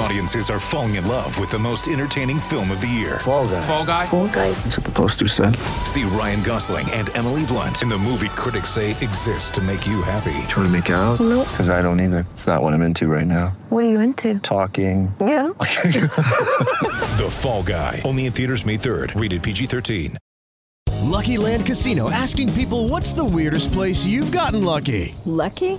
Audiences are falling in love with the most entertaining film of the year. Fall guy. Fall guy. Fall guy. That's what the poster said. See Ryan Gosling and Emily Blunt in the movie critics say exists to make you happy. Trying to make it out? Nope. Because I don't either. It's not what I'm into right now. What are you into? Talking. Yeah. The Fall Guy. Only in theaters May 3rd. Rated PG-13. Lucky Land Casino asking people what's the weirdest place you've gotten lucky? Lucky?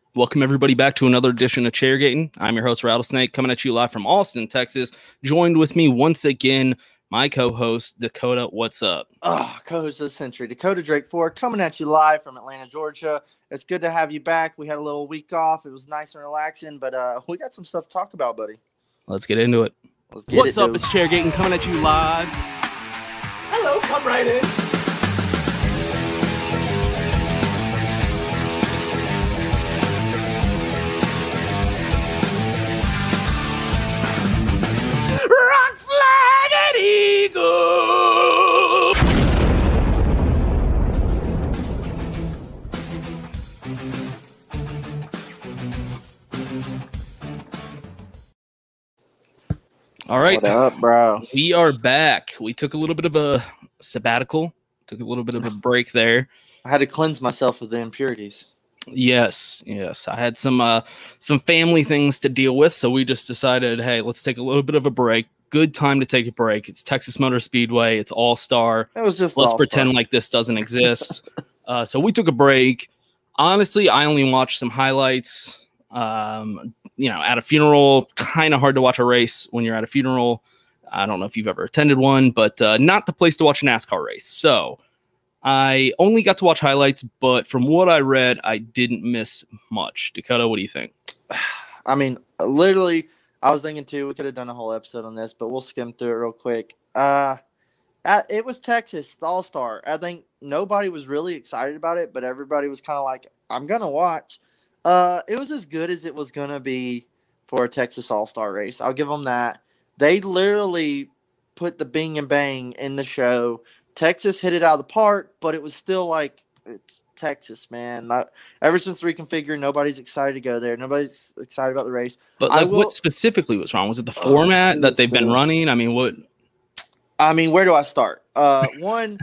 Welcome everybody back to another edition of Chairgating. I'm your host Rattlesnake, coming at you live from Austin, Texas. Joined with me once again, my co-host Dakota. What's up? Oh, co-host of the century, Dakota Drake Ford, coming at you live from Atlanta, Georgia. It's good to have you back. We had a little week off. It was nice and relaxing, but uh, we got some stuff to talk about, buddy. Let's get into it. Let's get What's it, up? dude. It's Chairgating coming at you live. Hello, come right in. Eagle. All right. What up, bro? We are back. We took a little bit of a sabbatical, took a little bit of a break there. I had to cleanse myself of the impurities. Yes, yes. I had some uh some family things to deal with, so we just decided, hey, let's take a little bit of a break. Good time to take a break. It's Texas Motor Speedway. It's All Star. It was just Let's all pretend like this doesn't exist. uh, so we took a break. Honestly, I only watched some highlights. Um, you know, at a funeral, kind of hard to watch a race when you're at a funeral. I don't know if you've ever attended one, but uh, not the place to watch a NASCAR race. So I only got to watch highlights, but from what I read, I didn't miss much. Dakota, what do you think? I mean, literally, I was thinking too. We could have done a whole episode on this, but we'll skim through it real quick. Uh, it was Texas All Star. I think nobody was really excited about it, but everybody was kind of like, "I'm gonna watch." Uh, it was as good as it was gonna be for a Texas All Star race. I'll give them that. They literally put the bing and bang in the show. Texas hit it out of the park, but it was still like it's Texas, man. Not, ever since reconfigure, nobody's excited to go there. Nobody's excited about the race. But like, will- what specifically was wrong? Was it the Oh, format that they've been running? I mean, what? I mean, where do I start? Uh, one,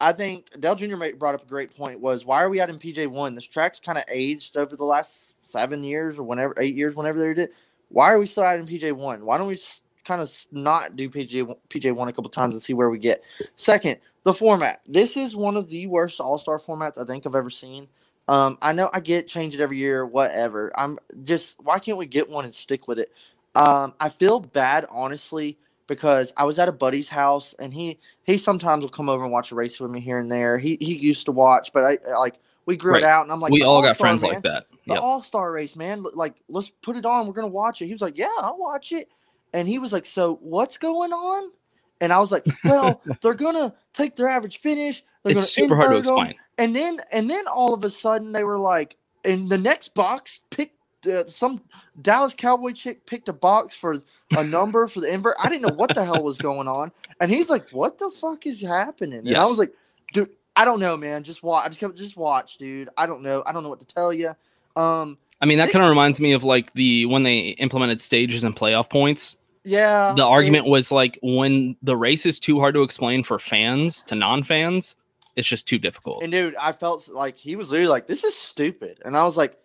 I think Dale Jr. brought up a great point. Was why are we out in PJ one? This track's kind of aged over the last seven years or whenever eight years, whenever they did. Why are we still out in PJ one? Why don't we kind of not do PJ PJ one a couple times and see where we get? Second, the format. This is one of the worst All Star formats I think I've ever seen. Um, I know I get change it every year, whatever. I'm just why can't we get one and stick with it? Um, I feel bad, honestly, because I was at a buddy's house and he he sometimes will come over and watch a race with me here and there. He he used to watch, but I like we grew Right. it out and I'm like, we all got All-Star, friends man, like that. The All Star race, man. Like, let's put it on. We're gonna watch it. He was like, Yeah, I'll watch it. And he was like, So what's going on? And I was like, Well, they're gonna take their average finish. They're It's gonna super hard to invert 'em." explain. And then and then all of a sudden they were like, in the next box, pick uh, some Dallas Cowboy chick picked a box for a number for the invert. I didn't know what the hell was going on, and he's like, "What the fuck is happening?" And I was like, "Dude, I don't know, man. Just watch. I just kept, just watch, dude. I don't know. I don't know what to tell you." Um, I mean, that kind of reminds me of like the when they implemented stages and playoff points. Yeah. The it- argument was like when the race is too hard to explain for fans to non-fans, It's just too difficult. And dude, I felt like he was literally like, "This is stupid," and I was like,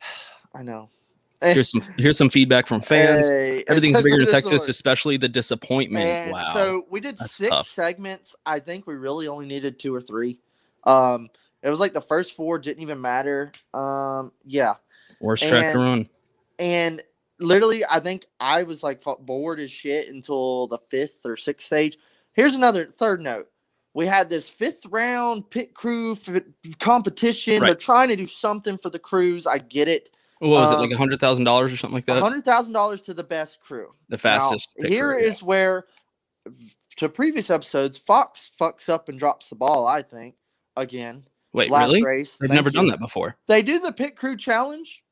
"I know." Here's some here's some feedback from fans. Hey, Everything's bigger in Texas, especially the disappointment. And wow. so we did That's six tough. segments. I think we really only needed two or three. Um, it was like the first four didn't even matter. Um, yeah, Worst track to run. and literally, I think I was like bored as shit until the fifth or sixth stage. Here's another third note. We had this fifth round pit crew f- competition. They're trying to do something for the crews. I get it. What was it like um, a hundred thousand dollars or something like that? hundred thousand dollars to the best crew. The fastest. Now, here crew, yeah. where, to previous episodes, Fox fucks up and drops the ball. I think again. Wait, last really? race. They've thank never done that before. They do the pit crew challenge.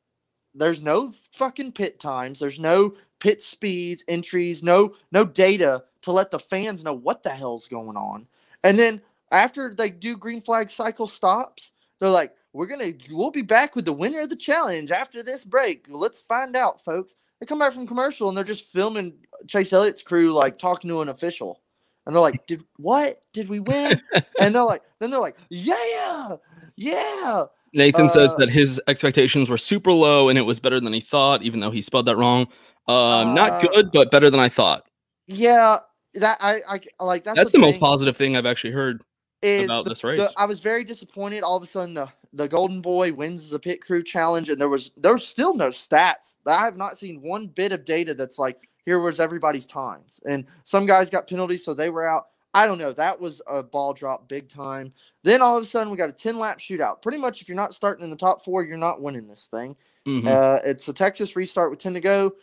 There's no fucking pit times. There's no pit speeds, entries, no no data to let the fans know what the hell's going on. And then after they do green flag cycle stops, they're like, "We're gonna we'll be back with the winner of the challenge after this break. Let's find out, folks." They come back from commercial and they're just filming Chase Elliott's crew like talking to an official, and they're like, "Did what? Did we win?" and they're like, then they're like, "Yeah, yeah." Nathan says Uh, that his expectations were super low and it was better than he thought, even though he spelled that wrong. Um, not Uh, good, but better than I thought. Yeah, that I, I like. That's, That's, the, most positive thing I've actually heard. is about the- this the- race. I was very disappointed. All of a sudden, the the Golden Boy wins the pit crew challenge, and there was there's still no stats. I have not seen one bit of data that's like here was everybody's times, and some guys got penalties, so they were out. I don't know. That was a ball drop big time. Then all of a sudden, we got a ten lap shootout. Pretty much, if you're not starting in the top four, you're not winning this thing. Mhm. Uh, it's a Texas restart with 10 to go.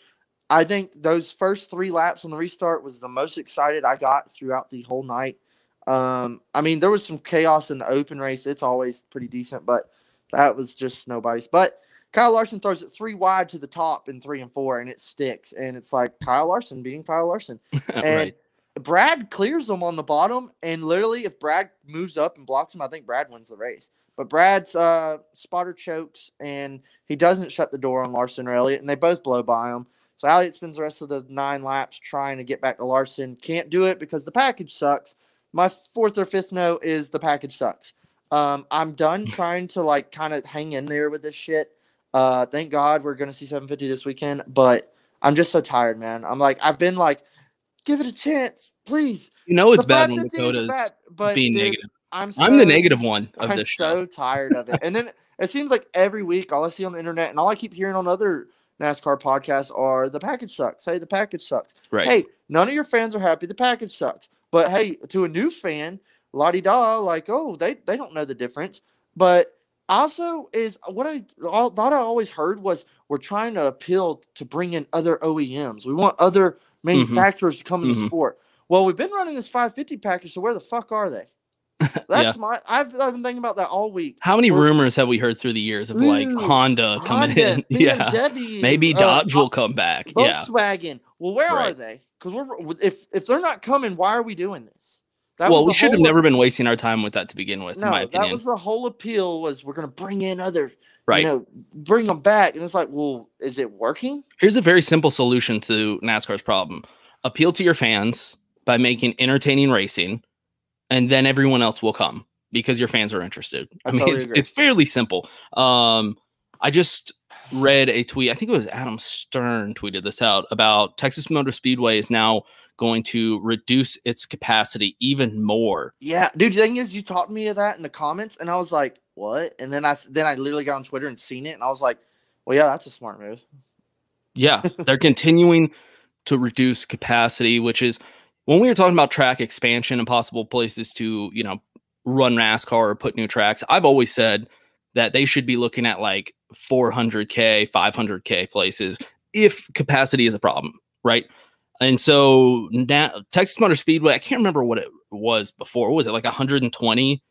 I think those first three laps on the restart was the most excited I got throughout the whole night. Um, I mean, there was some chaos in the open race. It's always pretty decent, but that was just nobody's. But Kyle Larson throws it three wide to the top in three and four, and it sticks. And it's like Kyle Larson beating Kyle Larson. And right. Brad clears them on the bottom, and literally, if Brad moves up and blocks him, I think Brad wins the race. But Brad's uh, spotter chokes, and he doesn't shut the door on Larson or Elliott, and they both blow by him. So Elliott spends the rest of the nine laps trying to get back to Larson. Can't do it because the package sucks. My fourth or fifth note is the package sucks. Um, I'm done trying to like kind of hang in there with this shit. Uh, thank God we're gonna see 750 this weekend, but I'm just so tired, man. I'm like, I've been like, give it a chance, please. You know it's The bad when 550 isn't Dakota's bad, but being dude, negative. I'm I'm the negative one of I'm this so show. tired of it. And then it seems like every week, all I see on the internet and all I keep hearing on other NASCAR podcasts are the package sucks. Hey, the package sucks. Right. Hey, none of your fans are happy. The package sucks. But hey, to a new fan, la di da, like, oh, they, they don't know the difference. But also is what I all, thought I always heard was we're trying to appeal to bring in other OEMs. We want other manufacturers to come in the Mhm. sport. Well, we've been running this 550 package, so where the fuck are they? That's my. I've, I've been thinking about that all week. How many We're- rumors have we heard through the years of like Ooh, Honda coming Honda, in? yeah. BMW, Maybe uh, Dodge will come back. Yeah. Volkswagen. Well, where are they? Because we're if if they're not coming, why are we doing this? That well, we should have never been wasting our time with that to begin with, No, in my that was the whole appeal. Was we're gonna bring in other, Right. You know, bring them back, and it's like, well, is it working? Here's a very simple solution to NASCAR's problem appeal to your fans by making entertaining racing, and then everyone else will come because your fans are interested. I I, mean, totally it's, it's fairly simple. Um, I just read a tweet, I think it was Adam Stern tweeted this out about Texas Motor Speedway is now going to reduce its capacity even more. Yeah, dude. The thing is, you taught me of that in the comments, and I was like, what? And then I then I literally got on Twitter and seen it, and I was like, well, yeah, that's a smart move. Yeah, they're continuing to reduce capacity, which is when we were talking about track expansion and possible places to, you know, run NASCAR or put new tracks. I've always said that they should be looking at like 400k, 500k places if capacity is a problem, right? And so now Texas Motor Speedway, I can't remember what it was before. What was it like 120?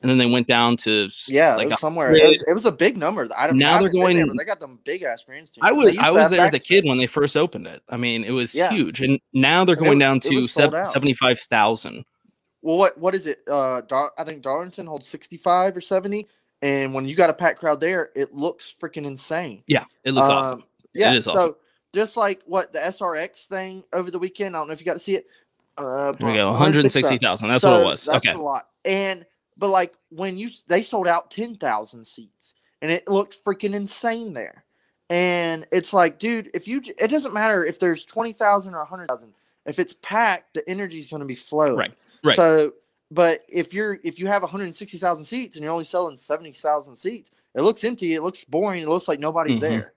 And then they went down to Yeah, like it was somewhere. It was, it was a big number. I don't. Now they're there, going- but they got them big ass grandstands. I was I was there as a kid when they first opened it. I mean, it was Yeah. huge, and now they're going it- down to was sold sev- out. seventy-five thousand. Well, what what is it? Uh, Dar- I think Darlington holds sixty five or seventy, and when you got a packed crowd there, it looks freaking insane. Yeah, it looks Um, awesome. Yeah, It is so awesome. just like what the SRX thing over the weekend. I don't know if you got to see it. Uh, There we go, 160,000, that's what it was. That's Okay. a lot. And but like when you they sold out ten thousand seats, and it looked freaking insane there. And it's like, dude, if you it doesn't matter if there's twenty thousand or hundred thousand. If it's packed, the energy is going to be flowing. Right. Right. So, but if you're if you have 160,000 seats and you're only selling 70,000 seats, it looks empty. It looks boring. It looks like nobody's Mhm. there.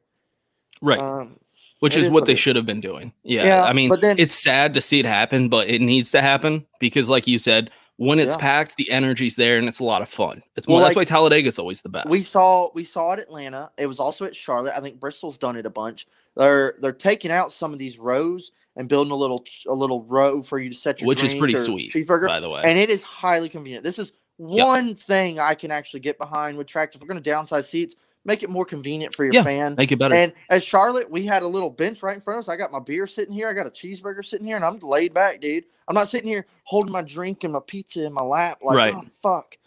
right. Um, Which is what they should have been doing. Yeah. Yeah, I mean, but then- it's sad to see it happen, but it needs to happen because, like you said, when it's Yeah. packed, the energy's there and it's a lot of fun. It's Well, that's like- why Talladega's always the best. We saw we saw it Atlanta. It was also at Charlotte. I think Bristol's done it a bunch. They're they're taking out some of these rows and building a little a little row for you to set your Which is pretty sweet, cheeseburger. by the way. and it is highly convenient. This is one thing I can actually get behind with tracks. If we're going to downsize seats, make it more convenient for your Yeah, fan. make it better. And as Charlotte, we had a little bench right in front of us. I got my beer sitting here. I got a cheeseburger sitting here, and I'm laid back, dude. I'm not sitting here holding my drink and my pizza in my lap. Like, Right. oh fuck.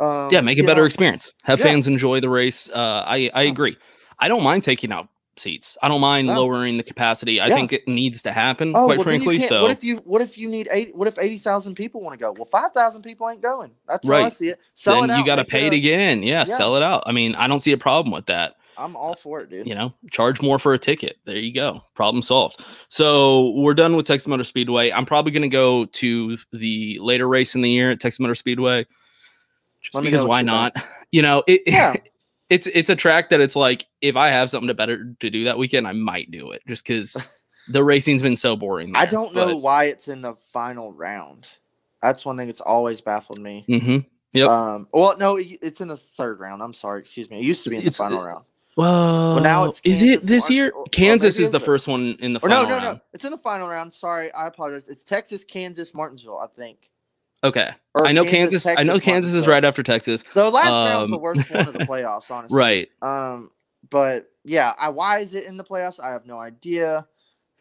Um, yeah, make a better know, experience. Have Yeah. fans enjoy the race. Uh, I I agree. I don't mind taking out seats. I don't mind No. lowering the capacity. I Yeah. think it needs to happen. Oh, quite well, frankly, so what if you what if you need eight? What if eighty thousand people want to go? Well, five thousand people ain't going. That's how I Right. see it. Sell then it out. you got to pay it it again. Yeah, Yeah. sell it out. I mean, I don't see a problem with that. I'm all for it, dude. You know, charge more for a ticket. There you go. Problem solved. So we're done with Texas Motor Speedway. I'm probably going to go to the later race in the year at Texas Motor Speedway, just because why not? You know, it, Yeah. it's it's a track that it's like if I have something to better to do that weekend, I might do it just because the racing's been so boring. I don't know but- why it's in the final round. That's one thing that's always baffled me. Mhm. Yep. Um. Well, no, it's in the third round. I'm sorry. Excuse me. It used to be in It's- the final it- round. Well, now it's is it this year? or- Kansas maybe is the first one in the final. Or no, no, round. no. It's in the final round. Sorry, I apologize. It's Texas, Kansas, Martinsville. I think. Okay, Or I know Kansas, Kansas. I know Kansas is right after Texas. The last round's the Um, worst one of the playoffs, honestly. Right. Um. But yeah, I, why is it in the playoffs? I have no idea.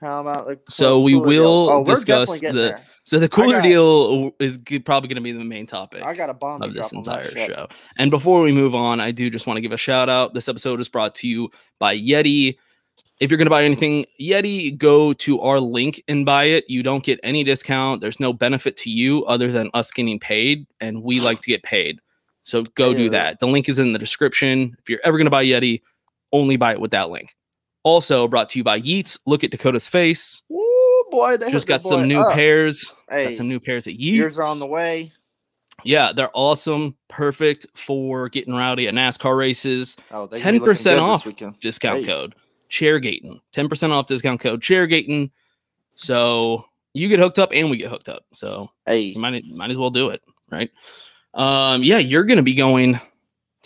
How about the So we will Oh, discuss the. there. So the cooler got- deal is g- probably going to be the main topic. I got a bomb of this drop on that entire show. And before we move on, I do just want to give a shout out. This episode is brought to you by Yeti. If you're going to buy anything Yeti, go to our link and buy it. You don't get any discount. There's no benefit to you other than us getting paid, and we like to get paid. So go do that. The link is in the description. If you're ever going to buy Yeti, only buy it with that link. Also brought to you by Yeats. Look at Dakota's face. Ooh, boy, they Just got some new up. pairs. Hey, got some new pairs at Yeats. yours are on the way. Yeah, they're awesome. Perfect for getting rowdy at NASCAR races. Oh, Ten percent off discount code Chairgating. Ten percent off discount code Chairgating. So you get hooked up and we get hooked up. So Hey, might might as well do it, right? Um, yeah, you're gonna be going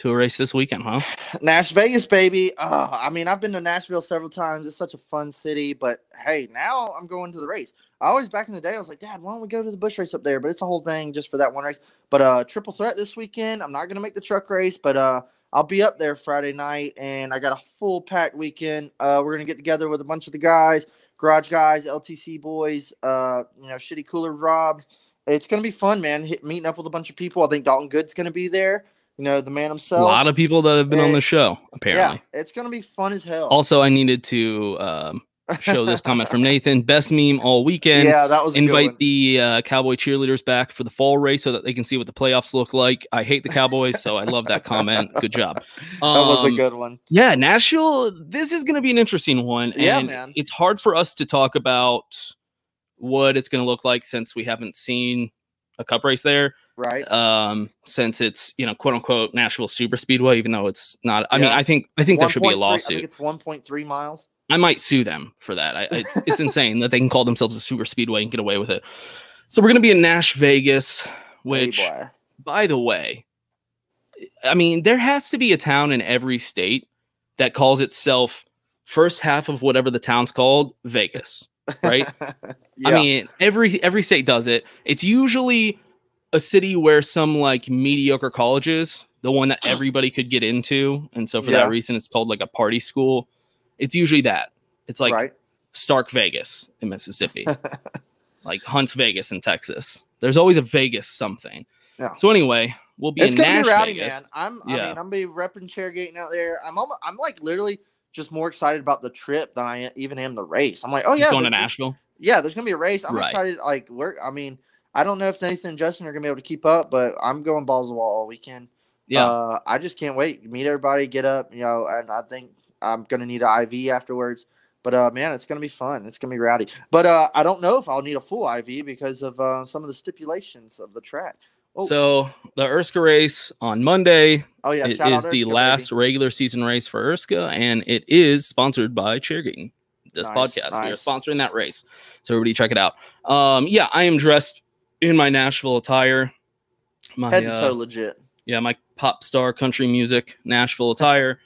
to a race this weekend, huh? Nash Vegas, baby. Uh, I mean, I've been to Nashville several times. It's such a fun city. But hey, now I'm going to the race. I always back in the day, I was like, Dad, why don't we go to the Busch race up there? But it's a whole thing just for that one race. But uh, triple threat this weekend. I'm not gonna make the truck race, but uh, I'll be up there Friday night, and I got a full packed weekend. Uh, we're gonna get together with a bunch of the guys, garage guys, LTC boys. Uh, you know, shitty cooler Rob. It's gonna be fun, man. Hit, meeting up with a bunch of people. I think Dalton Good's gonna be there. You know, the man himself. A lot of people that have been on the show, apparently. Yeah, it's gonna be fun as hell. Also, I needed to um, show this comment from Nathan. Best meme all weekend. yeah, that was invite one. the uh, cowboy cheerleaders back for the fall race so that they can see what the playoffs look like. I hate the Cowboys, so I love that comment. Good job. that was a Um, good one. Yeah, Nashville. This is going to be an interesting one. Yeah, man. It's hard for us to talk about what it's going to look like since we haven't seen a cup race there. Right? Um, since it's you know quote unquote Nashville Super Speedway, even though it's not. I mean, I think I think there should be a 1.3 I lawsuit. think it's 1.3 miles. I might sue them for that. I, it's, it's insane that they can call themselves a super speedway and get away with it. So we're going to be in Nash Vegas, which, hey, by the way, I mean, there has to be a town in every state that calls itself first half of whatever the town's called Vegas, right? yeah. I mean, every every state does it. It's usually a city where some like mediocre colleges, the one that everybody could get into, and so for Yeah. that reason, it's called like a party school. It's usually that. It's like right? Stark Vegas in Mississippi, like Hunts Vegas in Texas. There's always a Vegas something. Yeah. So anyway, we'll be It's in gonna Nash be rowdy, Vegas. man. I'm. Yeah. I mean, I'm gonna be repping chairgating out there. I'm. Almost, I'm like literally just more excited about the trip than I even am the race. I'm like, oh yeah, going to Nashville. Yeah, there's gonna be a race. I'm Right. excited. Like we're. I mean, I don't know if Nathan and Justin are gonna be able to keep up, but I'm going balls to wall all weekend. Yeah. Uh, I just can't wait. Meet everybody, get up, you know, and I think I'm gonna need an IV afterwards. But uh, man, it's gonna be fun. It's gonna be rowdy. But uh, I don't know if I'll need a full IV because of uh, some of the stipulations of the track. Oh, So the Erska race on Monday oh yeah, it is out the last baby. regular season race for Erska, and it is sponsored by Chairgating. This Nice, podcast, we are sponsoring that race, so everybody check it out. Um, yeah, I am dressed in my Nashville attire. My, head to uh, toe legit. yeah, my pop star country music Nashville attire.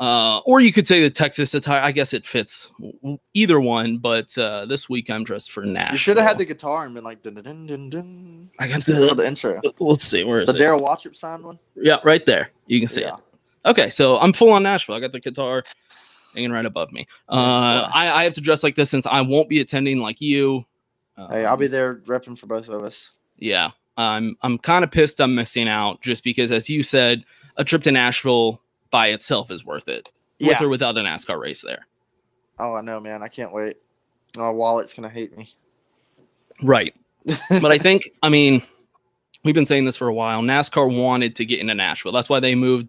Uh, or you could say the Texas attire. I guess it fits either one, but uh, this week I'm dressed for Nashville. You should have had the guitar and been like dun dun dun dun. dun I got the. the intro. Let's see, where is The it? Daryl Watchup signed one. Yeah, right there. You can see Yeah. it. Okay, so I'm full on Nashville. I got the guitar hanging right above me. Uh, I, I have to dress like this since I won't be attending like you. Hey, I'll be Um, there repping for both of us. Yeah, I'm I'm kind of pissed I'm missing out just because, as you said, a trip to Nashville by itself is worth it, with or without a NASCAR race there. Oh, I know, man. I can't wait. My wallet's gonna hate me. Right. but I think, I mean, we've been saying this for a while. NASCAR wanted to get into Nashville. That's why they moved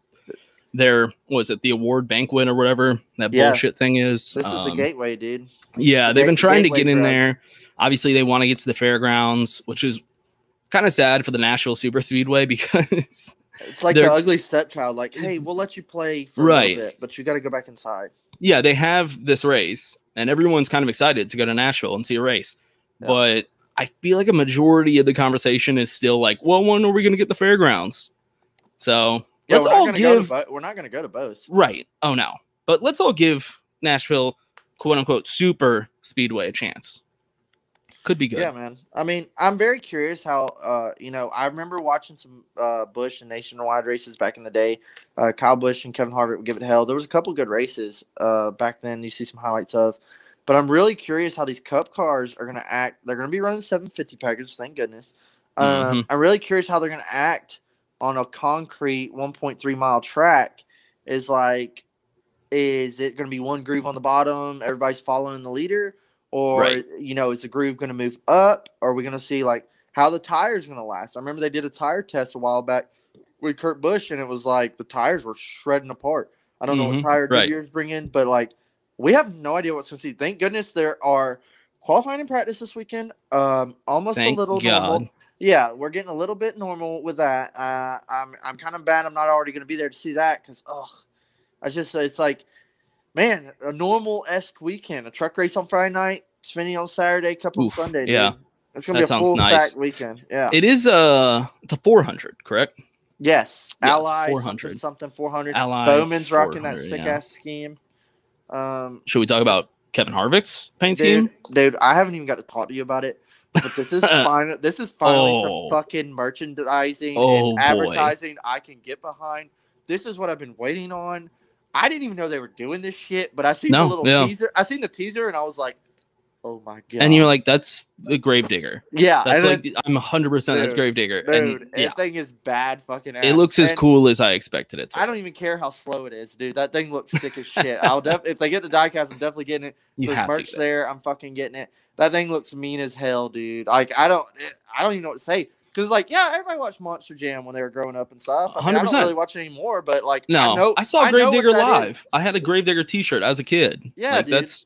their, was it, the award banquet or whatever that Yeah. bullshit thing is. This is the Um, gateway, dude. Yeah, the they've been trying to get in drug. there. Obviously, they want to get to the fairgrounds, which is kind of sad for the Nashville Super Speedway because It's like the ugly stepchild. Like, hey, we'll let you play for a Right. little bit, but you got to go back inside. yeah, they have this race and everyone's kind of excited to go to Nashville and see a race. Yeah. But I feel like a majority of the conversation is still like, well, when are we going to get the fairgrounds? So Yeah, let's all to give bo- we're not gonna go to both. right. Oh no, but let's all give Nashville, quote unquote, super speedway a chance. Could be good. Yeah, man. I mean, I'm very curious how uh, you know, I remember watching some uh Busch and nationwide races back in the day. Uh Kyle Busch and Kevin Harvick would give it hell. There was a couple good races uh back then you see some highlights of. But I'm really curious how these cup cars are gonna act. They're gonna be running 750 package, thank goodness. Um, Mhm. I'm really curious how they're gonna act on a concrete 1.3 mile track. Is like, is it gonna be one groove on the bottom? Everybody's following the leader, or Right. you know, is the groove going to move up? Or are we going to see like how the tires going to last? I remember they did a tire test a while back with Kurt Busch, and it was like the tires were shredding apart. I don't know what Mhm, tire right. Goodyear's bring in, but like we have no idea what's going to see. Thank goodness there are qualifying and practice this weekend. Um, almost Thank a little God. normal. Yeah, we're getting a little bit normal with that. Uh, I'm I'm kind of bad. I'm not already going to be there to see that because oh I just it's like, man, a normal esque weekend. A truck race on Friday night, Xfinity on Saturday, couple Oof, Sunday. yeah. dude. it's gonna That be a full nice. stack weekend. Yeah. It is uh it's a 400, correct? yes. Yeah, Ally 400. something something 400. Ally Bowman's rocking that 400, sick yeah. ass scheme. Um, Should we talk about Kevin Harvick's paint scheme? dude, dude, I haven't even got to talk to you about it. But this is final. This is finally Oh. some fucking merchandising Oh, and boy. advertising I can get behind. This is what I've been waiting on. I didn't even know they were doing this shit, but I seen No, the little yeah. teaser. I seen the teaser and I was like, "Oh my god!" And you're like, that's the Gravedigger. "Yeah." That's like then- I'm 100 percent that's Gravedigger. dude, and yeah, that thing is bad fucking. Ass. it looks as And cool as I expected it to. I don't even care how slow it is, dude. That thing looks sick as shit. I'll def- if they get the diecast, I'm definitely getting it. You There's have merch there. I'm fucking getting it. That thing looks mean as hell, dude. Like I don't, I don't even know what to say. Cause like, yeah, everybody watched Monster Jam when they were growing up and stuff. I, mean, I don't really watch it anymore, but like, no, I, know, I saw Gravedigger live. is. I had a Gravedigger T-shirt as a kid. Yeah, like, dude. that's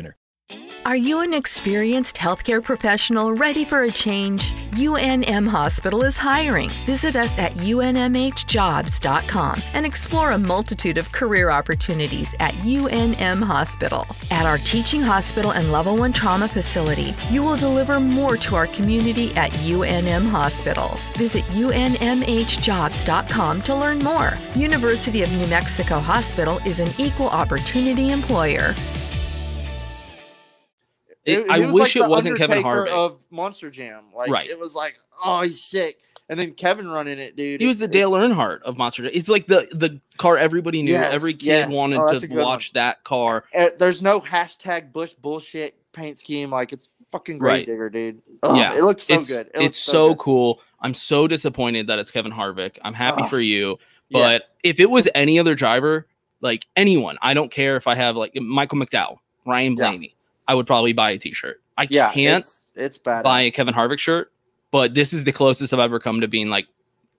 Are you an experienced healthcare professional ready for a change? UNM Hospital is hiring. Visit us at unmhjobs.com and explore a multitude of career opportunities at UNM Hospital. At our teaching hospital and level 1 trauma facility, you will deliver more to our community at UNM Hospital. Visit unmhjobs.com to learn more. University of New Mexico Hospital is an equal opportunity employer. It- I wish like it wasn't Kevin Harvick. of Monster Jam. Like Right. it was like, oh, he's sick, and then Kevin running it, dude. He was the Dale Earnhardt of Monster. Jam. It's like the the car everybody knew. Yes, Every kid yes. wanted Oh, to watch that car. Uh, There's no hashtag Busch bullshit paint scheme. Like it's fucking great, Right. digger, dude. Ugh, yeah, it looks so it's, good. It it's so, good. cool. I'm so disappointed that it's Kevin Harvick. I'm happy Ugh. for you, but Yes. if it was any other driver, like anyone, I don't care if I have like Michael McDowell, Ryan Yeah. I would probably buy a T-shirt. I Yeah, can't it's it's bad. buy a Kevin Harvick shirt, but this is the closest I've ever come to being like,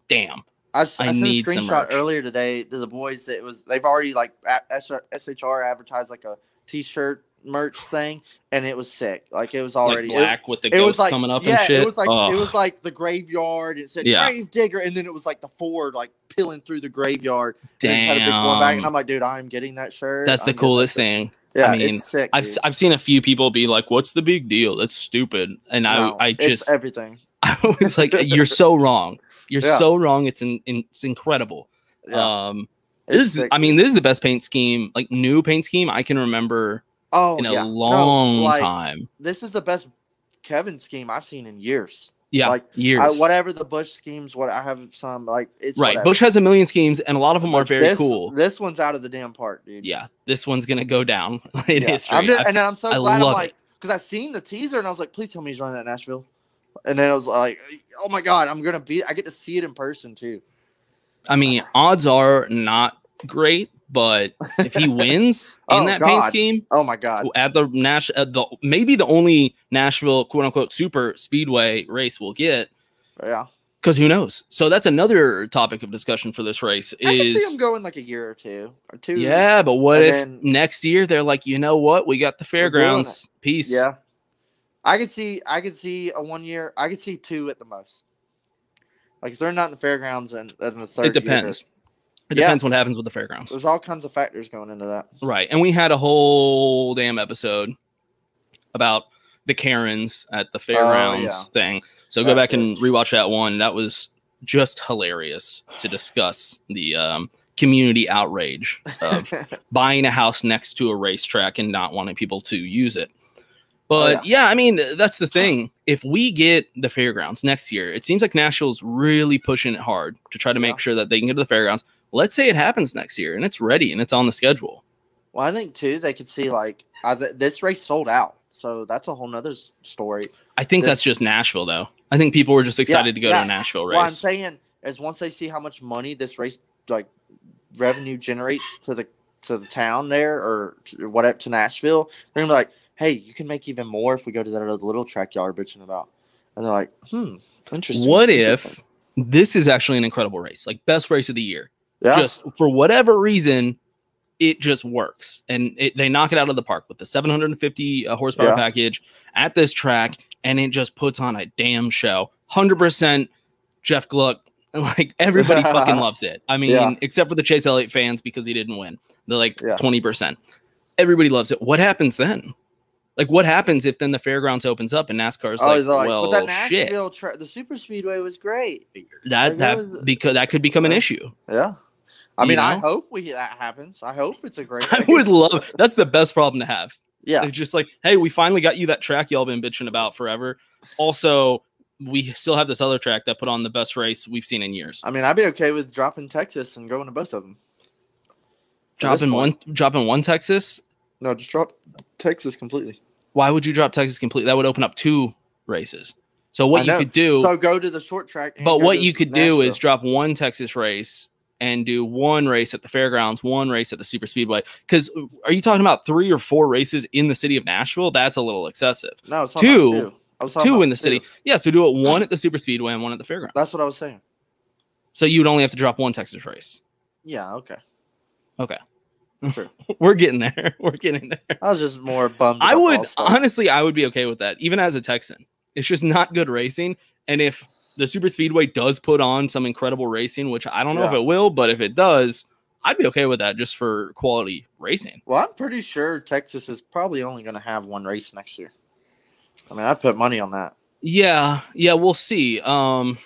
damn. I sent a need some screenshot earlier today to the boys that it was they've already like SHR advertised like a t-shirt merch thing and it was sick. Like it was already it- black with the it, was like coming up and yeah, shit? It was like Ugh. it was like the graveyard. It said Yeah. grave digger, and then it was like the Ford like peeling through the graveyard. And had a big back, and I'm like, dude, I'm getting that shirt. That's the I'm that coolest thing. Yeah, I mean, it's sick. I've dude. I've seen a few people be like, "What's the big deal? That's stupid," and No, I I it's just everything. I was like, "You're so wrong. You're Yeah. so wrong. It's in, in, it's incredible." Yeah. Um, It's this is, I mean, this is the best paint scheme, like new paint scheme I can remember Oh, in a yeah. No, long like, time. This is the best Kevin scheme I've seen in years. Yeah, like years. I, whatever the Busch schemes, what I have some like it's right. whatever. Busch has a million schemes, and a lot of them are very this, cool. This one's out of the damn park, dude. yeah, this one's gonna go down in Yeah. history. I'm just, and then I'm so I glad I'm like because I seen the teaser and I was like, please tell me he's running that Nashville. And then I was like, oh my god, I'm gonna be. I get to see it in person too. I mean, odds are not great, but if he wins oh, in Oh, that paint God. scheme Oh my god. at the Nash, at the maybe the only Nashville quote unquote super speedway race we'll get, Yeah. because who knows? So that's another topic of discussion for this race. I can see Is him going like a year or two or two. yeah, but what if next year they're like, you know what, we got the fairgrounds piece. Yeah. I could see I could see a one year I could see two at the most. Like if they're not in the fairgrounds and, and the third it depends. year, It Yeah. depends what happens with the fairgrounds. there's all kinds of factors going into that. Right. And we had a whole damn episode about the Karens at the fairgrounds Oh, yeah. thing. So go That back and rewatch that one. That was just hilarious to discuss the um, community outrage of buying a house next to a racetrack and not wanting people to use it. But yeah. I mean, that's the thing. If we get the fairgrounds next year, it seems like Nashville's really pushing it hard to try to make Yeah. sure that they can get to the fairgrounds. Let's say it happens next year and it's ready and it's on the schedule. Well, I think too they could see like I, th- this race sold out, so that's a whole nother story. I think that's just Nashville, though. I think people were just excited to go to a Nashville race. What I'm saying is once they see how much money this race like revenue generates to the to the town there or to whatever to Nashville, they're gonna be like, "Hey, you can make even more if we go to that other little track y'all are bitching about." And they're like, "Hmm, interesting." what interesting." if this is actually an incredible race, like best race of the year? Yeah. Just for whatever reason, it just works, and it, they knock it out of the park with the 750 uh, horsepower Yeah. package at this track, and it just puts on a damn show. Hundred percent, Jeff Gluck. Like everybody fucking loves it. I mean, Yeah. except for the Chase Elliott fans because he didn't win. They're like Yeah. twenty percent. Everybody loves it. What happens then? Like, what happens if then the fairgrounds opens up and NASCAR's Oh, like, like, well, but that shit, tra- the super speedway was great. that like, that that was- because that could become an issue. Yeah, I mean, I hope we that happens. I hope it's a great. I would love. That's the best problem to have. Yeah, It's just like, hey, we finally got you that track y'all been bitching about forever. Also, we still have this other track that put on the best race we've seen in years. I mean, I'd be okay with dropping Texas and going to both of them. Dropping one, dropping one Texas. No, just drop Texas completely. Why would you drop Texas completely? That would open up two races. So what you could do, So go to the short track. and but what you could do is drop one Texas race and do one race at the fairgrounds, one race at the super speedway. Because uh, are you talking about three or four races in the city of Nashville? That's a little excessive. no I was talking about two, two. I was two in the city. Yeah, so do it one at the super speedway and one at the fairgrounds. That's what I was saying. So you would only have to drop one Texas race. Yeah. Okay. Okay. Sure. We're getting there. We're getting there. I was just more bummed. I would honestly, I would be okay with that, even as a Texan. It's just not good racing. And if the super speedway does put on some incredible racing, which I don't know if it will, but if it does, I'd be okay with that just for quality racing. Well, I'm pretty sure Texas is probably only going to have one race next year. I mean, I'd put money on that. Yeah, yeah, we'll see. Um,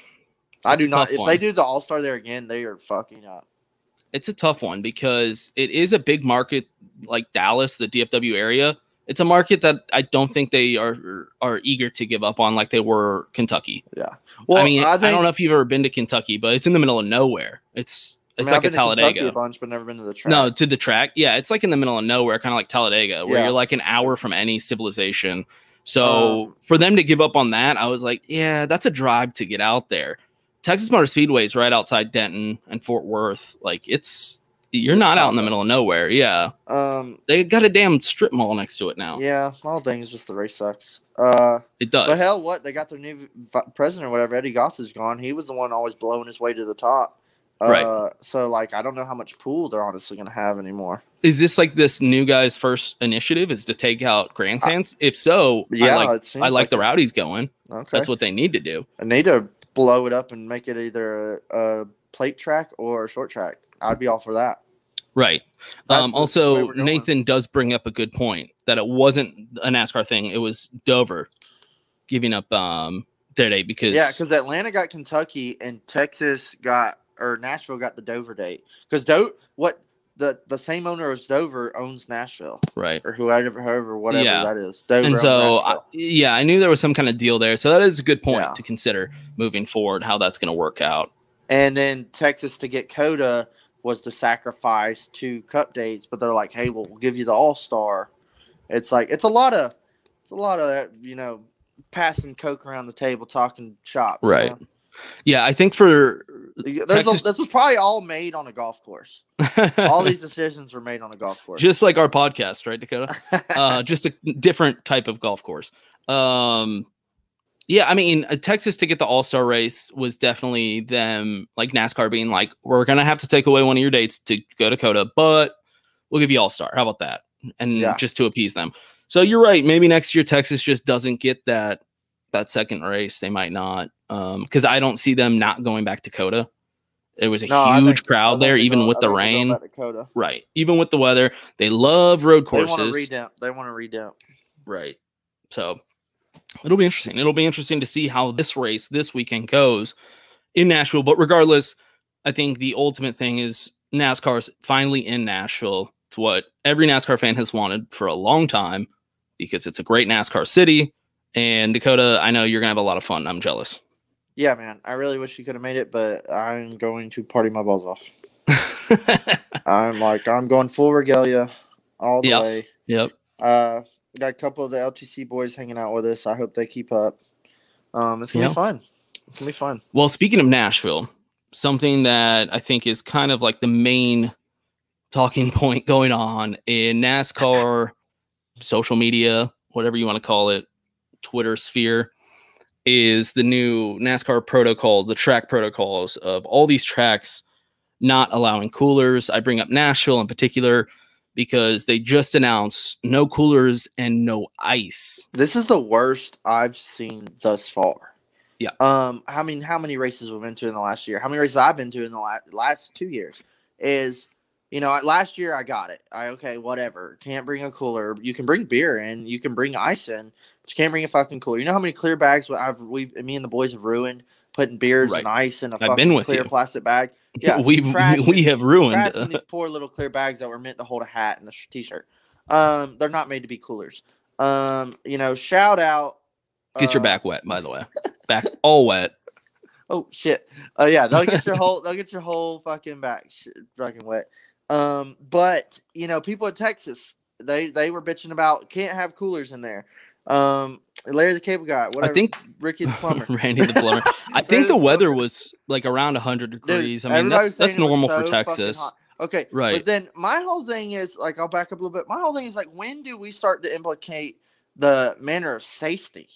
I do not. If one. they do the All Star there again, they are fucking up. it's a tough one because it is a big market like Dallas, the DFW area, it's a market that I don't think they are are eager to give up on like they were Kentucky. Yeah. Well, I mean, I, I, don't know if you've ever been to Kentucky, but it's in the middle of nowhere. It's it's I mean, like a Talladega. a bunch, but never been to the track. No, to the track. Yeah, it's like in the middle of nowhere, kind of like Talladega, where Yeah. you're like an hour from any civilization. So Um, for them to give up on that, I was like, yeah, that's a drive to get out there. Texas Motor Speedway is right outside Denton and Fort Worth. Like it's you're not out in the middle of nowhere. Yeah, Um. they got a damn strip mall next to it now. Yeah. Whole thing is just the race sucks. Uh. It does. But hell, what they got their new v- president or whatever. Eddie Gossage gone. He was the one always blowing his way to the top. Uh, Right. So like, I don't know how much pool they're honestly gonna have anymore. Is this like this new guy's first initiative? Is to take out grandstands? if so, yeah, I like, I like like the it. rowdies going. Okay. That's what they need to do. I need to blow it up and make it either a, a plate track or a short track. I'd be all for that. Right. Um, also. Nathan does bring up a good point that it wasn't a NASCAR thing. It was Dover giving up um, their day because Yeah, because Atlanta got Kentucky and Texas got or Nashville got the Dover date. Because Do what the the same owner as Dover owns Nashville right. or whoever, however, whatever Yeah. that is. Dover and so, I, yeah, I knew there was some kind of deal there. So that is a good point Yeah. to consider moving forward how that's going to work out. and then Texas to get COTA was the sacrifice to cup dates, but they're like, hey, well, we'll give you the All Star. It's like it's a lot of it's a lot of you know passing coke around the table, talking shop. you Right. know? Yeah, I think for There's Texas- a, this was probably all made on a golf course. all these decisions were made on a golf course. just like our podcast, right, Dakota? uh, just a different type of golf course. Um, yeah, I mean, uh, Texas to get the All Star race was definitely them, like NASCAR being like, we're gonna have to take away one of your dates to go to COTA, but we'll give you All Star. How about that? And Yeah. just to appease them. So you're right. Maybe next year Texas just doesn't get that that second race. They might not, um, because I don't see them not going back to COTA. There was a No, huge think- crowd there, even go- with I the think they go rain. Right. Even with the weather, they love road courses. They want to redemp. They want to redemp. Right. So it'll be interesting. It'll be interesting to see how this race this weekend goes in Nashville. But regardless, I think the ultimate thing is NASCAR's finally in Nashville. It's what every NASCAR fan has wanted for a long time because it's a great NASCAR city. And Dakota, I know you're gonna have a lot of fun. I'm jealous. Yeah, man. I really wish you could have made it, but I'm going to party my balls off. I'm like, I'm going full regalia all the Yep. way. Yep. Uh, got a couple of the LTC boys hanging out with us. I hope they keep up. Um, it's gonna Yeah. be fun. It's gonna be fun. Well, speaking of Nashville, something that I think is kind of like the main talking point going on in NASCAR, social media, whatever you want to call it, Twitter sphere, is the new NASCAR protocol, the track protocols of all these tracks not allowing coolers. I bring up Nashville in particular because they just announced no coolers and no ice. This is the worst I've seen thus far. Yeah. Um, I mean, how many races we've been to in the last year? How many races I've been to in the last last two years? Is you know, last year I got it. I okay, whatever. Can't bring a cooler. You can bring beer in. You can bring ice in, but you can't bring a fucking cooler. You know how many clear bags I've we me and the boys have ruined putting beers and ice in a I've fucking clear you. plastic bag. Yeah, we trashing- we have ruined. these poor little clear bags that were meant to hold a hat and a sh- t-shirt. Um, they're not made to be coolers. Um, you know, shout out. Get your uh, back wet, by the way. Back all wet. Oh shit. Uh, yeah, they'll get your whole they'll get your whole fucking back sh- fucking wet. Um, but you know, people in Texas, they they were bitching about can't have coolers in there. Um, Larry the Cable Guy, whatever. I think- Ricky the Plumber. Randy the plumber. I think the the weather was like around 100 Dude, degrees. I mean, that's that's saying it was normal for so fucking Texas. Okay, Right. But then my whole thing is like, I'll back up a little bit. My whole thing is like, when do we start to implicate the manner of safety?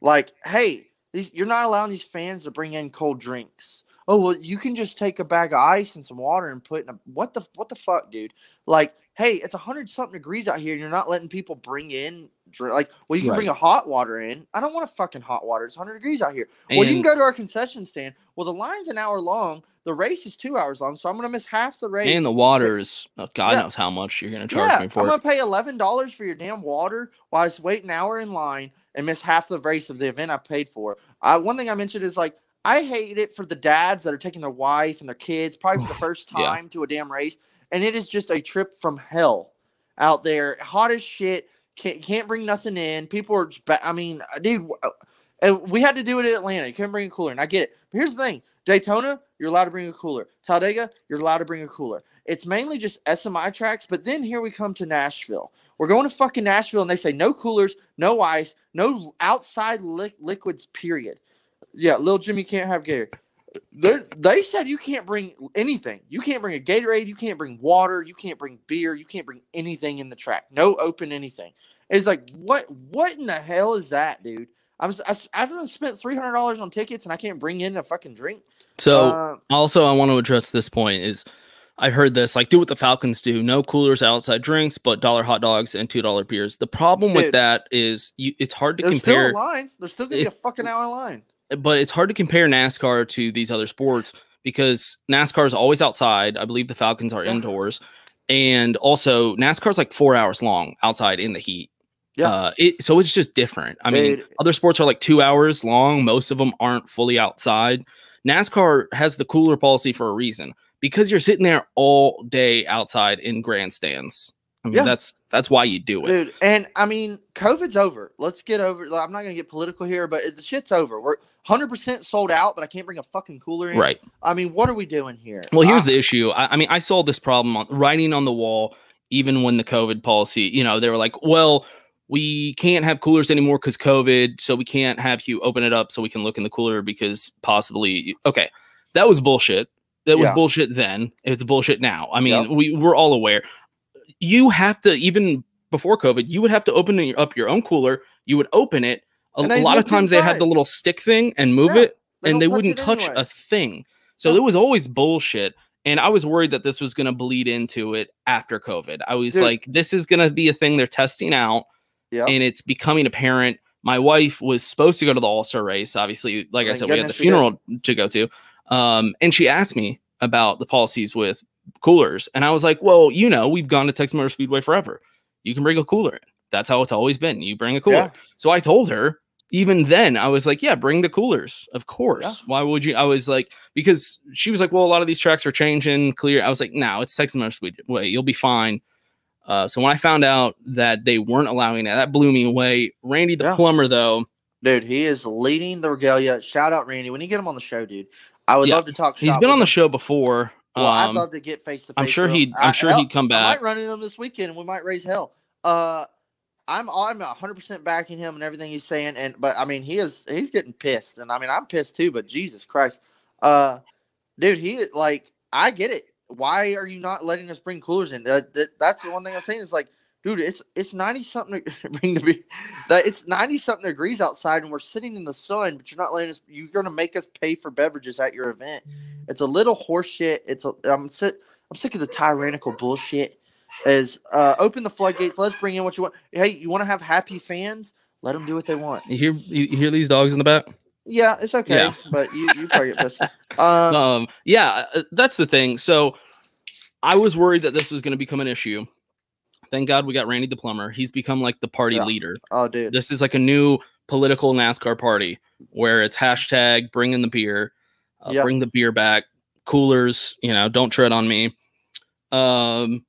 Like, hey, these you're not allowing these fans to bring in cold drinks. Oh well, you can just take a bag of ice and some water and put in a what the what the fuck, dude? Like, hey, it's a hundred something degrees out here, and you're not letting people bring in. Like, well, you can bring a hot water in. I don't want a fucking hot water. It's 100 degrees out here. well, you can go to our concession stand. Well, the line's an hour long. The race is two hours long, so I'm gonna miss half the race. And the So- water is oh, God Yeah. knows how much you're gonna charge yeah, me for I'm gonna pay eleven dollars for your damn water while I s- wait an hour in line and miss half the race of the event I paid for. I one thing I mentioned is like I hate it for the dads that are taking their wife and their kids probably for the first Yeah. time to a damn race, and it is just a trip from hell out there, hot as shit. Can't can't bring nothing in. People are. I mean, uh, dude, uh, and we had to do it in Atlanta. You couldn't bring a cooler, and I get it. But here's the thing: Daytona, you're allowed to bring a cooler. Talladega, you're allowed to bring a cooler. It's mainly just SMI tracks. But then here we come to Nashville. We're going to fucking Nashville, and they say no coolers, no ice, no outside li- liquids. Period. Yeah, little Jimmy can't have Gator. They're, said you can't bring anything. You can't bring a Gatorade. You can't bring water. You can't bring beer. You can't bring anything in the track. No open anything. It's like what? What in the hell is that, dude? I'm I, I've spent three hundred dollars on tickets and I can't bring in a fucking drink. So Uh, also, I want to address this point. Is I've heard this like do what the Falcons do: no coolers, outside drinks, but dollar hot dogs and two dollar beers. The problem with that is you, it's hard to There's compare. still a line. There's still gonna be a fucking hour line. But it's hard to compare NASCAR to these other sports because NASCAR is always outside. I believe the Falcons are indoors, and also NASCAR is like four hours long outside in the heat. Yeah. Uh, it, so it's just different. I mean, other sports are like two hours long. Most of them aren't fully outside. NASCAR has the cooler policy for a reason because you're sitting there all day outside in grandstands. I mean, Yeah. that's that's why you do it. Dude, and I mean, COVID's over. Let's get over. like, I'm not gonna get political here, but the shit's over. We're 100 percent sold out, but I can't bring a fucking cooler in. Right. I mean, what are we doing here? Well, here's I- the ah. issue. I, I mean, I saw this problem on, writing on the wall, even when the COVID policy, you know, they were like, well, we can't have coolers anymore because COVID, so we can't have you open it up so we can look in the cooler because possibly, okay, that was bullshit. That was Yeah. bullshit then. It's bullshit now. I mean, Yep. we we're all aware. You have to even before COVID, you would have to open up your own cooler. You would open it. A, a lot of times they had the little stick thing and move Yeah, it, they and they touch wouldn't touch anyway. a thing. So Yeah. there was always bullshit. And I was worried that this was going to bleed into it after COVID. I was Dude. like, this is going to be a thing they're testing out Yep. and it's becoming apparent. My wife was supposed to go to the All Star race. Obviously, like I said, we had the she did. funeral to go to. Um, and she asked me about the policies with coolers. And I was like, well, you know, we've gone to Texas Motor Speedway forever. You can bring a cooler in. That's how it's always been. You bring a cooler. Yeah. So I told her, even then, I was like, yeah, bring the coolers. Of course. Yeah. Why would you? I was like, because she was like, well, a lot of these tracks are changing, clear. I was like, no, it's Texas Motor Speedway. You'll be fine. Uh, so when I found out that they weren't allowing it, that blew me away. Randy the Yeah. plumber, though, Dude, he is leading the regalia. Shout out Randy. When you get him on the show, dude, I would love to talk. He's been on the show before. Well, I'd Um, love to get face to face. I'm sure he'd- I'm sure he'd come back. I might run into him this weekend, and we might raise hell. Uh, I'm I'm 100 percent backing him and everything he's saying, and but I mean he is he's getting pissed, and I mean I'm pissed too. But Jesus Christ, uh, dude, he like I get it. Why are you not letting us bring coolers in? Uh, that, that's the one thing I'm saying is like, dude, it's it's 90 something. Bring the that it's 90 something degrees outside, and we're sitting in the sun, but you're not letting us. You're gonna make us pay for beverages at your event. It's a little horseshit. It's a I'm sick. I'm sick of the tyrannical bullshit. Is uh, open the floodgates. Let's bring in what you want. Hey, you want to have happy fans? Let them do what they want. you hear you you hear these dogs in the back? Yeah, it's okay. Yeah. But you you probably get pissed. Um, um yeah uh, that's the thing so i was worried that this was going to become an issue thank god we got randy the plumber he's become like the party Yeah. leader oh, dude. this is like a new political nascar party where it's hashtag bring in the beer uh, Yeah. bring the beer back coolers you know don't tread on me um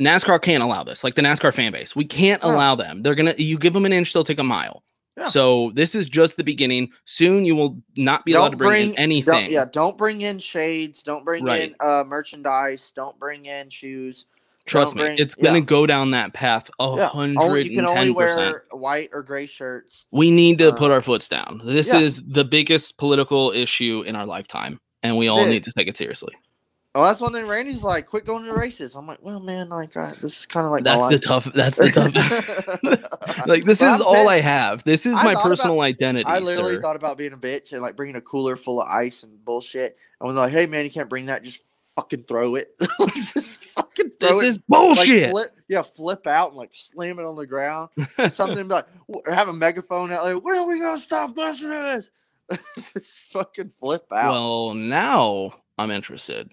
nascar can't allow this like the nascar fan base we can't allow them they're gonna you give them an inch they'll take a mile Yeah. so this is just the beginning soon you will not be allowed to bring, in anything Don't, yeah, don't bring in shades. Don't bring Right. in uh, merchandise. Don't bring in shoes. Trust Don't me, bring- it's gonna yeah. go down that path a hundred you can only percent. wear white or gray shirts. We need to uh, put our foots down. This yeah. is the biggest political issue in our lifetime, and we all Dude. need to take it seriously. Oh, that's one thing. Randy's like, quit going to races. I'm like, well, man, like uh, this is kind of like That's the tough. That's the tough. like this But is I'm all I have. This is I my personal about- identity. I literally sir. thought about being a bitch and like bringing a cooler full of ice and bullshit. And was like, hey man, you can't bring that. Just fucking throw it. just fucking This it. is bullshit. Like, flip, yeah, flip out and like slam it on the ground. Something like have a megaphone out like, when are we gonna stop listening to this? just fucking flip out. Well, now I'm interested.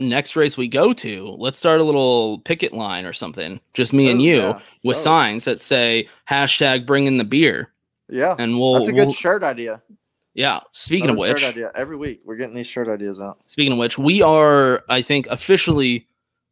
Next race we go to, let's start a little picket line or something. Just me and Oh, you yeah. with Oh. signs that say hashtag bring in the beer. yeah, And we'll that's a good we'll- shirt idea. Yeah. Speaking of which, shirt idea every week. We're getting these shirt ideas out. speaking of which, we are, I think, officially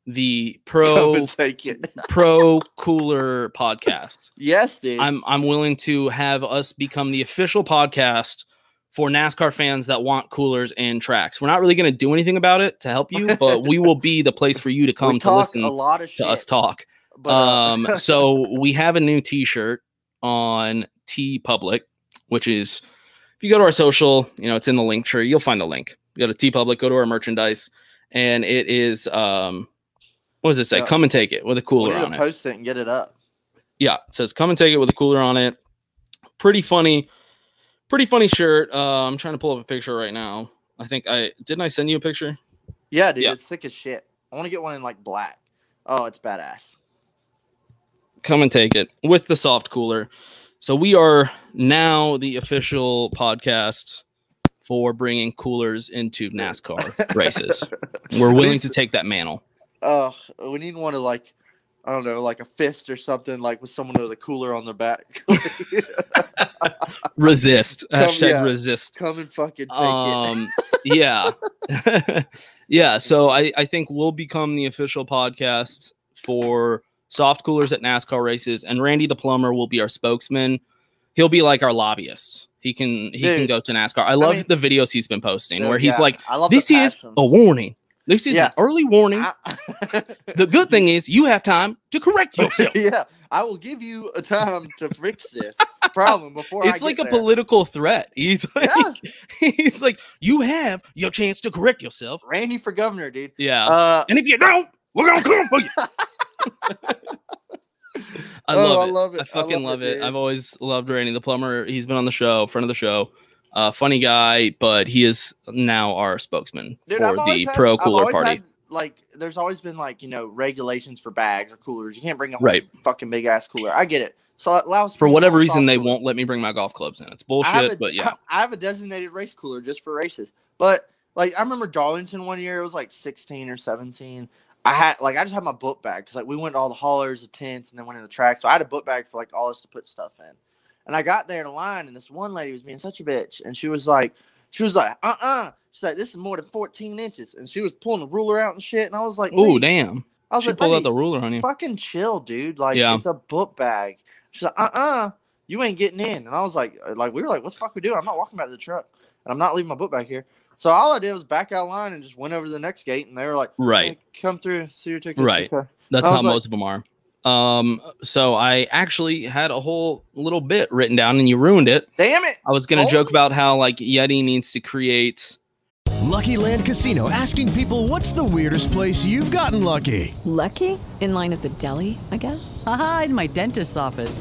the pro take it. pro cooler podcast. Yes, dude. I'm I'm willing to have us become the official podcast for NASCAR fans that want coolers and tracks. We're not really going to do anything about it to help you, but we will be the place for you to come to listen a lot of to shit. us talk. but, uh, um, so we have a new T-shirt on TeePublic, which is if you go to our social, you know, it's in the link tree. You'll find the link. You go to TeePublic, go to our merchandise, and it is um, what does it say? Yeah. Come and take it with a cooler on it. post it and get it up. Yeah, it says come and take it with a cooler on it. Pretty funny, pretty funny shirt. Uh, I'm trying to pull up a picture right now. I think I didn't I send you a picture? Yeah, dude, Yeah. it's sick as shit. I want to get one in like black. Oh, it's badass. come and take it with the soft cooler. So we are now the official podcast for bringing coolers into NASCAR races. We're willing to take that mantle. Uh, we need one of like, I don't know, like a fist or something, like with someone with a cooler on their back. Resist. Come- Hashtag yeah, resist. Come and fucking take Um, it. yeah, yeah. So I I think we'll become the official podcast for soft coolers at NASCAR races, and Randy the plumber will be our spokesman. He'll be like our lobbyist. He can he can go to NASCAR. I love mean- the videos he's been posting Dude, where he's yeah, like, I love "This is a warning. This is Yeah. an early warning. I- the good thing is you have time to correct yourself." yeah, I will give you a time to fix this problem before I It's like get a there. political threat. He's like, Yeah. he's like, you have your chance to correct yourself. Randy for governor, dude. Yeah. Uh, and if you don't, we're gonna come for you. I Oh, love I it. love it. I I fucking love love it, it. I've always loved Randy the plumber. He's been on the show, friend of the show. Uh, funny guy, but he is now our spokesman Dude, for I've always the had- pro I've cooler party. had, like, there's always been like you know regulations for bags or coolers. You can't bring a whole Right. fucking big ass cooler. I get it. So it allows for whatever reason, they cooler. won't let me bring my golf clubs in. It's bullshit, a- but yeah. I have a designated race cooler just for races. But like I remember Darlington one year, it was like 16 or 17. I had like I just had my book bag because like we went to all the haulers, the tents, and then went in the track. So I had a book bag for like all us to put stuff in. And I got there in line, and this one lady was being such a bitch, and she was like, she was like, uh uh She's like, this is more than 14 inches, and she was pulling the ruler out and shit. And I was like, oh, damn. I was She like, pulled out the ruler on you. Fucking chill, dude. Like Yeah. it's a book bag. She's like, uh uh you ain't getting in. And I was like, uh, like we were like, what the fuck we doing? I'm not walking back to the truck, and I'm not leaving my book back here. So all I did was back out line and just went over to the next gate, and they were like, Right. "Hey, come through, see your tickets." Right. Okay. That's how like- most of them are. Um, so I actually had a whole little bit written down and you ruined it. Damn it. I was gonna Hold joke about how like Yeti needs to create Lucky Land Casino asking people what's the weirdest place you've gotten lucky? Lucky? In line at the deli, I guess? Haha, in my dentist's office.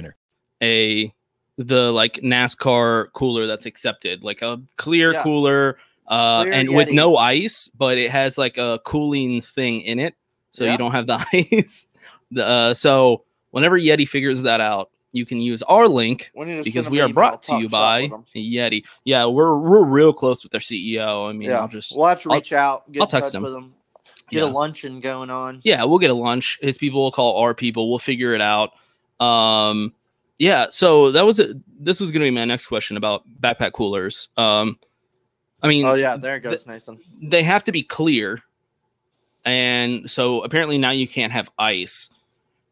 A the like NASCAR cooler that's accepted, like a clear Yeah. cooler, uh, Clear and with no ice, but it has like a cooling thing in it, so Yeah. you don't have the ice. The, uh, so whenever Yeti figures that out, you can use our link because we are brought to you by. Yeti. Yeah, we're we're real close with their CEO. I mean, yeah, I'll just we'll have to I'll- reach out, get I'll in touch text him. with them, get a luncheon going on. Yeah, we'll get a lunch. His people will call our people. We'll figure it out. Um, yeah. So that was it. This was going to be my next question about backpack coolers. Um, I mean, Oh yeah, there it goes, Nathan. they have to be clear, and so apparently now you can't have ice.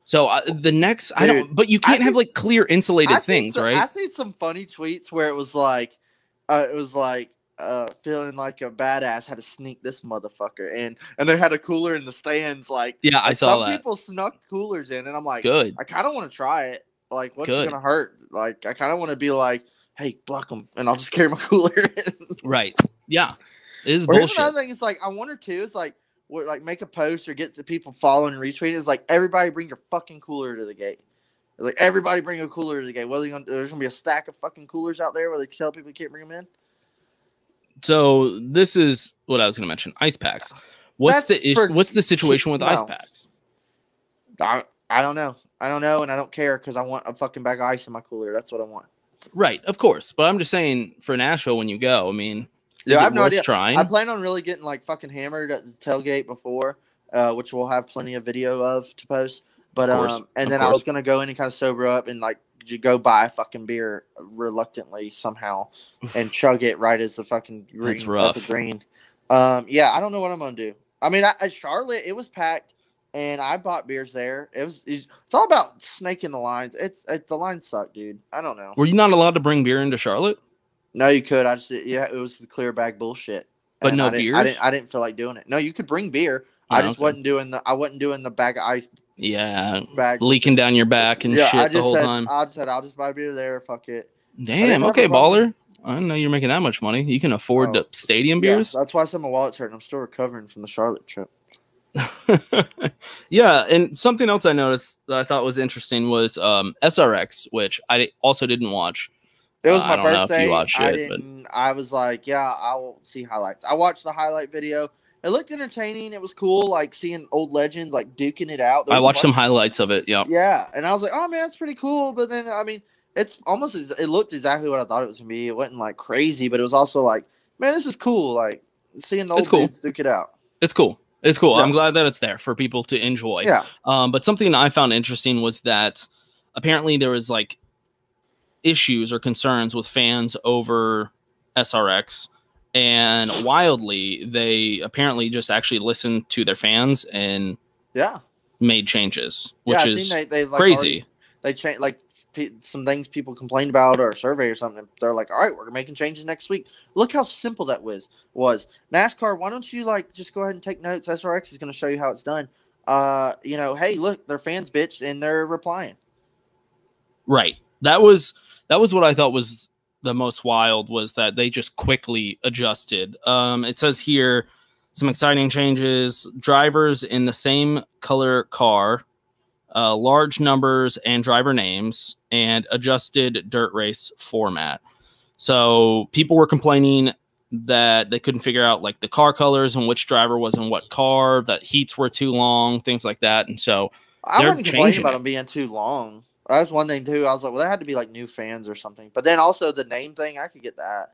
So uh, the next, I don't. But you can't have like clear insulated I things, some, I right? seen some funny tweets where it was like, uh, it was like, uh, feeling like a badass had to sneak this motherfucker in, and they had a cooler in the stands. Like, Yeah, I saw some that. people snuck coolers in, and I'm like, Good. I kind of want to try it. Like, what's Good. gonna hurt? Like, I kind of want to be like, hey, block them, and I'll just carry my cooler. Right. Yeah. It is or here's bullshit. another thing. It's like I wonder too. It's like what like make a post or get the people following and retweeting. It's like everybody bring your fucking cooler to the gate. It's like everybody bring a cooler to the gate. What gonna? There's gonna be a stack of fucking coolers out there where they tell people you can't bring them in. So this is what I was going to mention. Ice packs. What's That's the for- what's the situation with ice packs? I, I don't know. I don't know, and I don't care because I want a fucking bag of ice in my cooler. That's what I want. Right, of course. But I'm just saying for Nashville when you go, I mean, Yeah, I have no idea. trying? I plan on really getting like fucking hammered at the tailgate before, uh, which we'll have plenty of video of to post. But um, and of then I was gonna go in and kind of sober up and like j- go buy a fucking beer reluctantly somehow and chug it right as the fucking green That's at the green. Um, yeah, I don't know what I'm gonna do. I mean, I, at Charlotte, it was packed, and I bought beers there. It was it's, all about snaking the lines. It's it, the lines suck, dude. I don't know. Were you not allowed to bring beer into Charlotte? No, you could. I just yeah, it was the clear bag bullshit. But And no I didn't, I didn't. I didn't feel like doing it. No, you could bring beer. Oh, I Oh, just okay. wasn't doing the. I wasn't doing the bag of ice Yeah, bag. leaking down your back and yeah, shit I the just whole said. time. I just said I'll just buy beer there. Fuck it. Damn. Okay, baller. I didn't know you're making that much money. You can afford Oh. the stadium Yeah, beers. that's why I said my wallet's hurting. I'm still recovering from the Charlotte trip. yeah, and something else I noticed that I thought was interesting was um, SRX, which I also didn't watch. It was Uh, my I don't know if you birthday. watched I it, didn't. I was like, yeah, I will see highlights. I watched the highlight video. It looked entertaining. It was cool, like seeing old legends like duking it out. I watched some highlights of it. Yeah. Yeah, and I was like, oh man, that's pretty cool. But then, I mean, it's almost as it looked exactly what I thought it was gonna be. It wasn't like crazy, but it was also like, man, this is cool. Like seeing the old It's cool. dudes duke it out. It's cool. It's cool. Yeah. I'm glad that it's there for people to enjoy. Yeah. Um, but something I found interesting was that apparently there was like issues or concerns with fans over SRX, and wildly they apparently just actually listened to their fans and Yeah, made changes, which yeah. Is they they like crazy. already- they changed like some things people complained about or a survey or something. They're like, all right, we're making changes next week. Look how simple that was. Was NASCAR? Why don't you like just go ahead and take notes? SRX is going to show you how it's done. Uh, you know, hey, look, their fans bitch and they're replying. Right. That was that was what I thought was the most wild was that they just quickly adjusted. Um, it says here some exciting changes: drivers in the same color car, uh, large numbers and driver names, and adjusted dirt race format. So people were complaining that they couldn't figure out like the car colors and which driver was in what car, that heats were too long, things like that. And so I complaining changing about it. them being too long. That's one thing too. I was like, well, that had to be like new fans or something. But then also the name thing, I could get that.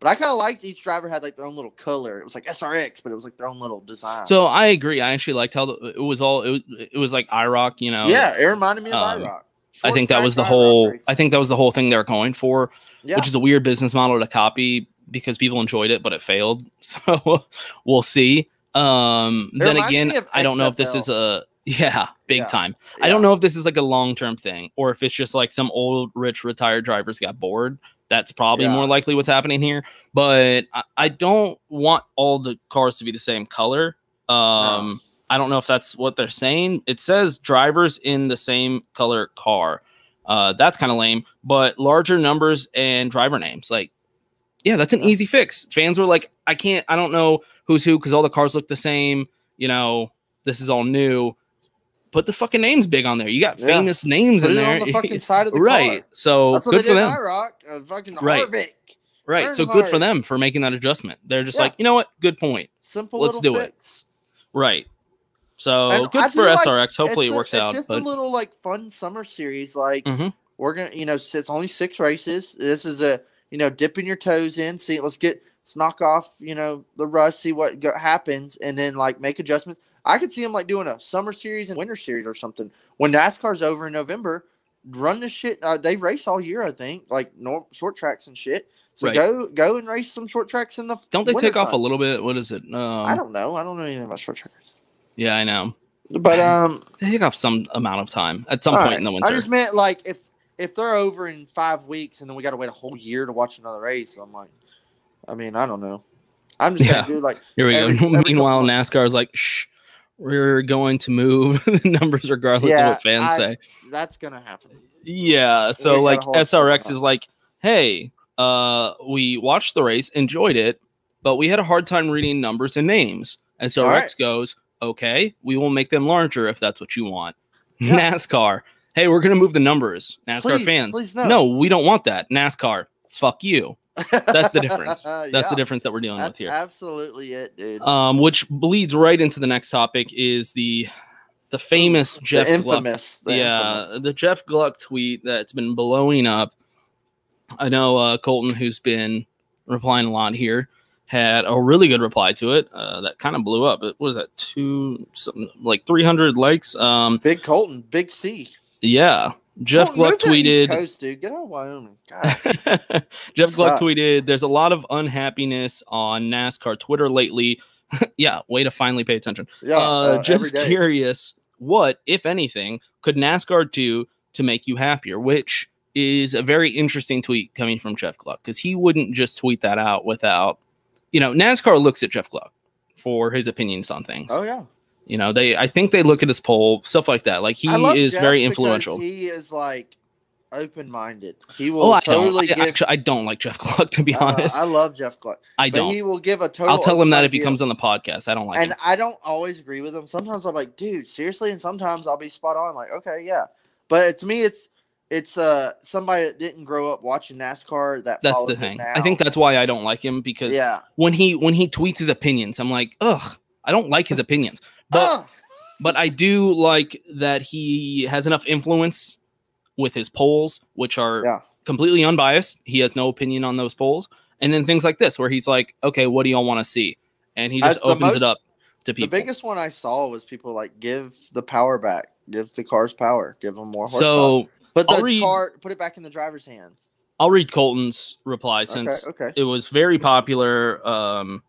But I kind of liked each driver had like their own little color. It was like SRX, but it was like their own little design. So I agree. I actually liked how the, it was all. It was, it was like IROC, you know. yeah, it reminded me of um, IROC. I think that was the whole. I think that was the whole thing they were going for, Yeah. which is a weird business model to copy because people enjoyed it, but it failed. So we'll see. Um, It then again, I don't know if this is a yeah big Yeah. time. I don't know if this is like a long term thing or if it's just like some old rich retired drivers got bored. That's probably Yeah. more likely what's happening here. But I, I don't want all the cars to be the same color. Um, I don't know if that's what they're saying. It says drivers in the same color car. Uh, that's kind of lame, but larger numbers and driver names. Like, yeah, that's an easy fix. Fans were like, I can't, I don't know who's who because all the cars look the same. You know, this is all new. Put the fucking names big on there. You got Yeah. famous names Put in there. on the fucking side of the right. car. So That's what good they for them. in IROC. Uh, fucking Right. Harvick. Right. So good for them for making that adjustment. They're just Yeah. like, you know what? Good point. Simple Let's little do it. Right. So And good do for like- SRX. Hopefully it's it a- works it's out. just but a little like fun summer series. Like Mhm. we're gonna, you know, it's only six races. This is a, you know, dipping your toes in. See, let's get let's knock off, you know, the rust. See what go- happens, and then like make adjustments. I could see them like doing a summer series and winter series or something. When NASCAR's over in November, run this shit. Uh, they race all year, I think, like norm, short tracks and shit. So Right. go go and race some short tracks in the. don't they take off a little bit? What is it? Um, I don't know. I don't know anything about short tracks. Yeah, I know. But um, They take off some amount of time at some point right. in the winter. I just meant like if if they're over in five weeks and then we got to wait a whole year to watch another race. I'm like, I mean, I don't know. I'm just Yeah. saying, dude. Like Here we every- go. every Meanwhile. NASCAR is like, shh, we're going to move the numbers regardless of what fans I- say. That's gonna happen. Yeah. So gotta like SRX is like, hey, Uh, we watched the race, enjoyed it, but we had a hard time reading numbers and names. And so SRX right. goes, "Okay, we will make them larger if that's what you want." NASCAR, hey, we're gonna move the numbers. NASCAR Please, fans, please no. we don't want that. NASCAR, fuck you. That's the difference. That's Yeah. the difference that we're dealing That's with here. absolutely it, dude. Um, which bleeds right into the next topic is the the famous Jeff infamous, Gluck, the yeah, infamous. the Jeff Gluck tweet that's been blowing up. I know uh, Colton, who's been replying a lot here, had a really good reply to it uh, that kind of blew up. It was that two something like three hundred likes. Um, Big Colton, Big C. yeah, Jeff move Gluck to the East tweeted. Coast, dude. Get out of Wyoming. God. Jeff Gluck tweeted, "There's a lot of unhappiness on NASCAR Twitter lately. yeah, way to finally pay attention. Yeah, uh, uh, just curious, what, if anything, could NASCAR do to make you happier? Which is a very interesting tweet coming from Jeff Gluck because he wouldn't just tweet that out without, you know, NASCAR looks at Jeff Gluck for his opinions on things. Oh yeah. You know, they, I think they look at his poll, stuff like that. Like he is Jeff very influential. He is like open minded. He will Oh, I totally don't. I, give. actually, I don't like Jeff Gluck to be Uh, honest. I love Jeff Gluck. I don't. He will give a total. I'll tell him that if he comes on the podcast. I don't like and him. I don't always agree with him. Sometimes I'm like, dude, seriously, and sometimes I'll be spot on. Like, okay, yeah, but to me, it's it's uh somebody that didn't grow up watching NASCAR. That That's the thing. I think that's why I don't like him because Yeah. when he when he tweets his opinions, I'm like, ugh, I don't like his opinions. But but I do like that he has enough influence with his polls, which are Yeah. completely unbiased. He has no opinion on those polls. And then things like this, where he's like, okay, what do y'all want to see? And he just opens it up to people. The biggest one I saw was people like give the power back, give the cars power, give them more horsepower. So, put the read- car, put it back in the driver's hands. I'll read Colton's reply since okay. it was very popular. Um,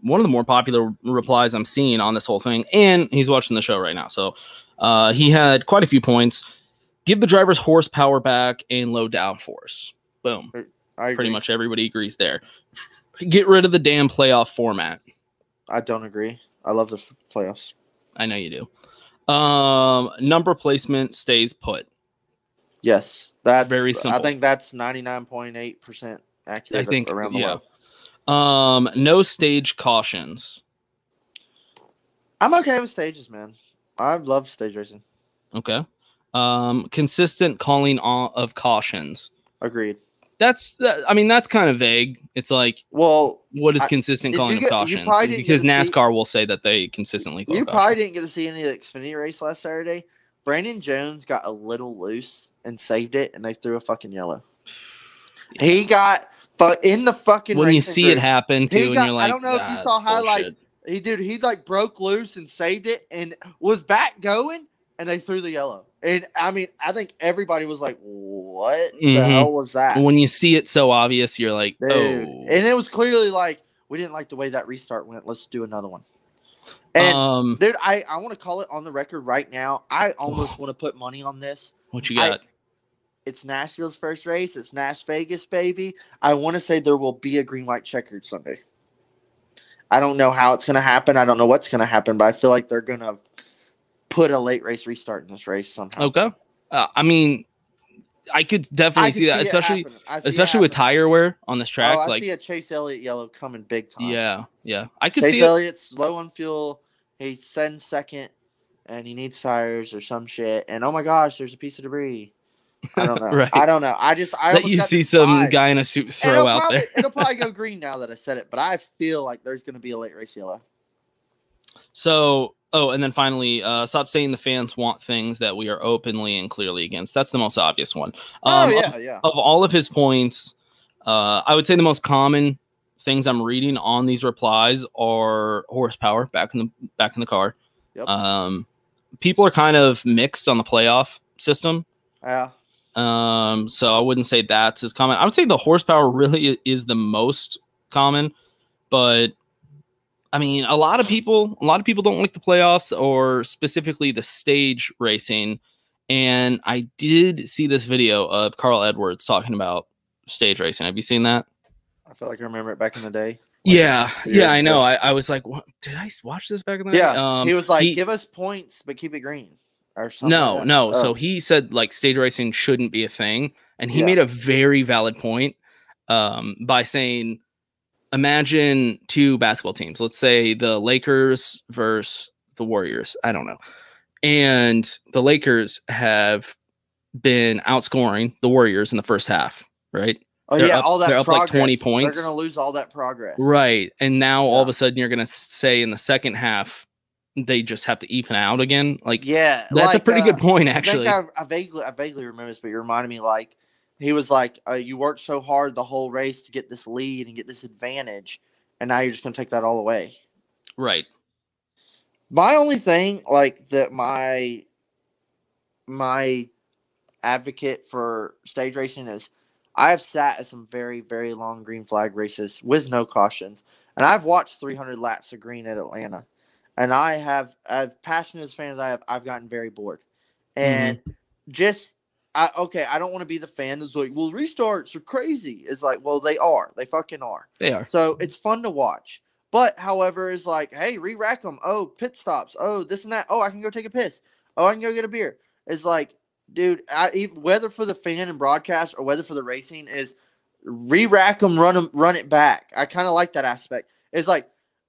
one of the more popular replies I'm seeing on this whole thing, and he's watching the show right now. So uh, he had quite a few points. Give the drivers horsepower back and low downforce. Boom. I Pretty much everybody agrees there. Get rid of the damn playoff format. I don't agree. I love the f- playoffs. I know you do. Um, number placement stays put. Yes, that's Very simple. I think that's ninety nine point eight percent accurate. I think around the yeah. world. Um, no stage cautions. I'm okay with stages, man. I love stage racing. Okay. Um, consistent calling on of cautions. Agreed. That's that, I mean that's kind of vague. It's like well, what is consistent did calling of get- cautions? Because to see- NASCAR will say that they consistently call You probably didn't get to see any of the Xfinity race last Saturday. Brandon Jones got a little loose and saved it, and they threw a fucking yellow. He got fu- in the fucking. When you see it happen, too, got. you're I don't know if you saw highlights. bullshit." He dude, he like broke loose and saved it, and was back going, and they threw the yellow. And I mean, I think everybody was like, "What the Mhm. hell was that?" When you see it so obvious, you're like, Dude. oh, And it was clearly like we didn't like the way that restart went. Let's do another one. And Um, dude, I, I want to call it on the record right now. I almost want to put money on this. what you I- got? It's Nashville's first race. It's Nash Vegas, baby. I want to say there will be a green white checkered Sunday. I don't know how it's going to happen. I don't know what's going to happen, but I feel like they're going to put a late race restart in this race somehow. Okay. Uh, I mean, I could definitely I see could that, especially see especially with tire wear on this track. oh, I like, see a Chase Elliott yellow coming big time. yeah, yeah, I could Chase see it. Elliott's low on fuel. He's sitting second, and he needs tires or some shit. And oh my gosh, there's a piece of debris. I don't know. Right. I don't know. I just I That you see some vibe. guy in a suit throw it'll out probably, there. it'll probably go green now that I said it, but I feel like there's going to be a late race yellow. So, oh, and then finally, uh, stop saying the fans want things that we are openly and clearly against. That's the most obvious one. Oh, Um, yeah, of, yeah. Of all of his points, uh, I would say the most common things I'm reading on these replies are horsepower back in the back in the car. Yep. Um, people are kind of mixed on the playoff system. Yeah. Um, so I wouldn't say that's as common. I would say the horsepower really is the most common, but I mean, a lot of people, a lot of people don't like the playoffs or specifically the stage racing. And I did see this video of Carl Edwards talking about stage racing. Have you seen that? I feel like I remember it back in the day. Yeah, yeah, I know. I, I was like, what? did I watch this back in the day? Yeah. Um, he was like, give us points, but keep it green. Or something. no, like no. Oh. So he said like stage racing shouldn't be a thing, and he Yeah. made a very valid point. um, by saying, imagine two basketball teams. Let's say the Lakers versus the Warriors. I don't know. And the Lakers have been outscoring the Warriors in the first half, right? Oh They're yeah, up- all that they're up like 20 points. They're gonna lose all that progress. Right. And now all of a sudden you're going to say in the second half, they just have to even out again. Like, Yeah, that's a pretty uh, good point, actually. I, I vaguely, I vaguely remember this, but you reminded me like he was like, uh, "You worked so hard the whole race to get this lead and get this advantage, and now you're just gonna take that all away." right. My only thing, like that, my my advocate for stage racing is I have sat at some very, very long green flag races with no cautions, and I've watched 300 laps of green at Atlanta, and I have, as passionate as fan as I have, I've gotten very bored, mm-hmm. and just. I, okay, I don't want to be the fan that's like, well, restarts are crazy. It's like, well, they are. They fucking are. They are. So it's fun to watch. But however, is like, hey, re-rack them. Oh, pit stops. Oh, this and that. Oh, I can go take a piss. Oh, I can go get a beer. It's like, dude, I, whether for the fan and broadcast or whether for the racing is re-rack them, run them, run it back. I kind of like that aspect. It's like,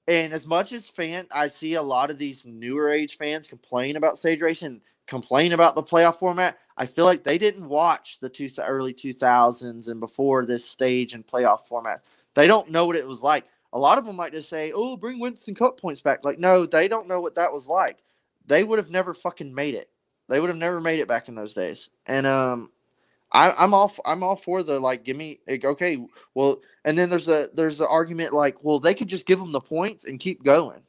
and as much as fan, I see a lot of these newer age fans complain about stage racing, complain about the playoff format. I feel like they didn't watch the two, early 2000s and before this stage and playoff format. They don't know what it was like. A lot of them might just say, "Oh, bring Winston Cup points back." Like, no, they don't know what that was like. They would have never fucking made it. They would have never made it back in those days. And um, I, I'm all I'm all for the like, give me like, okay, well, and then there's a there's an argument like, well, they could just give them the points and keep going.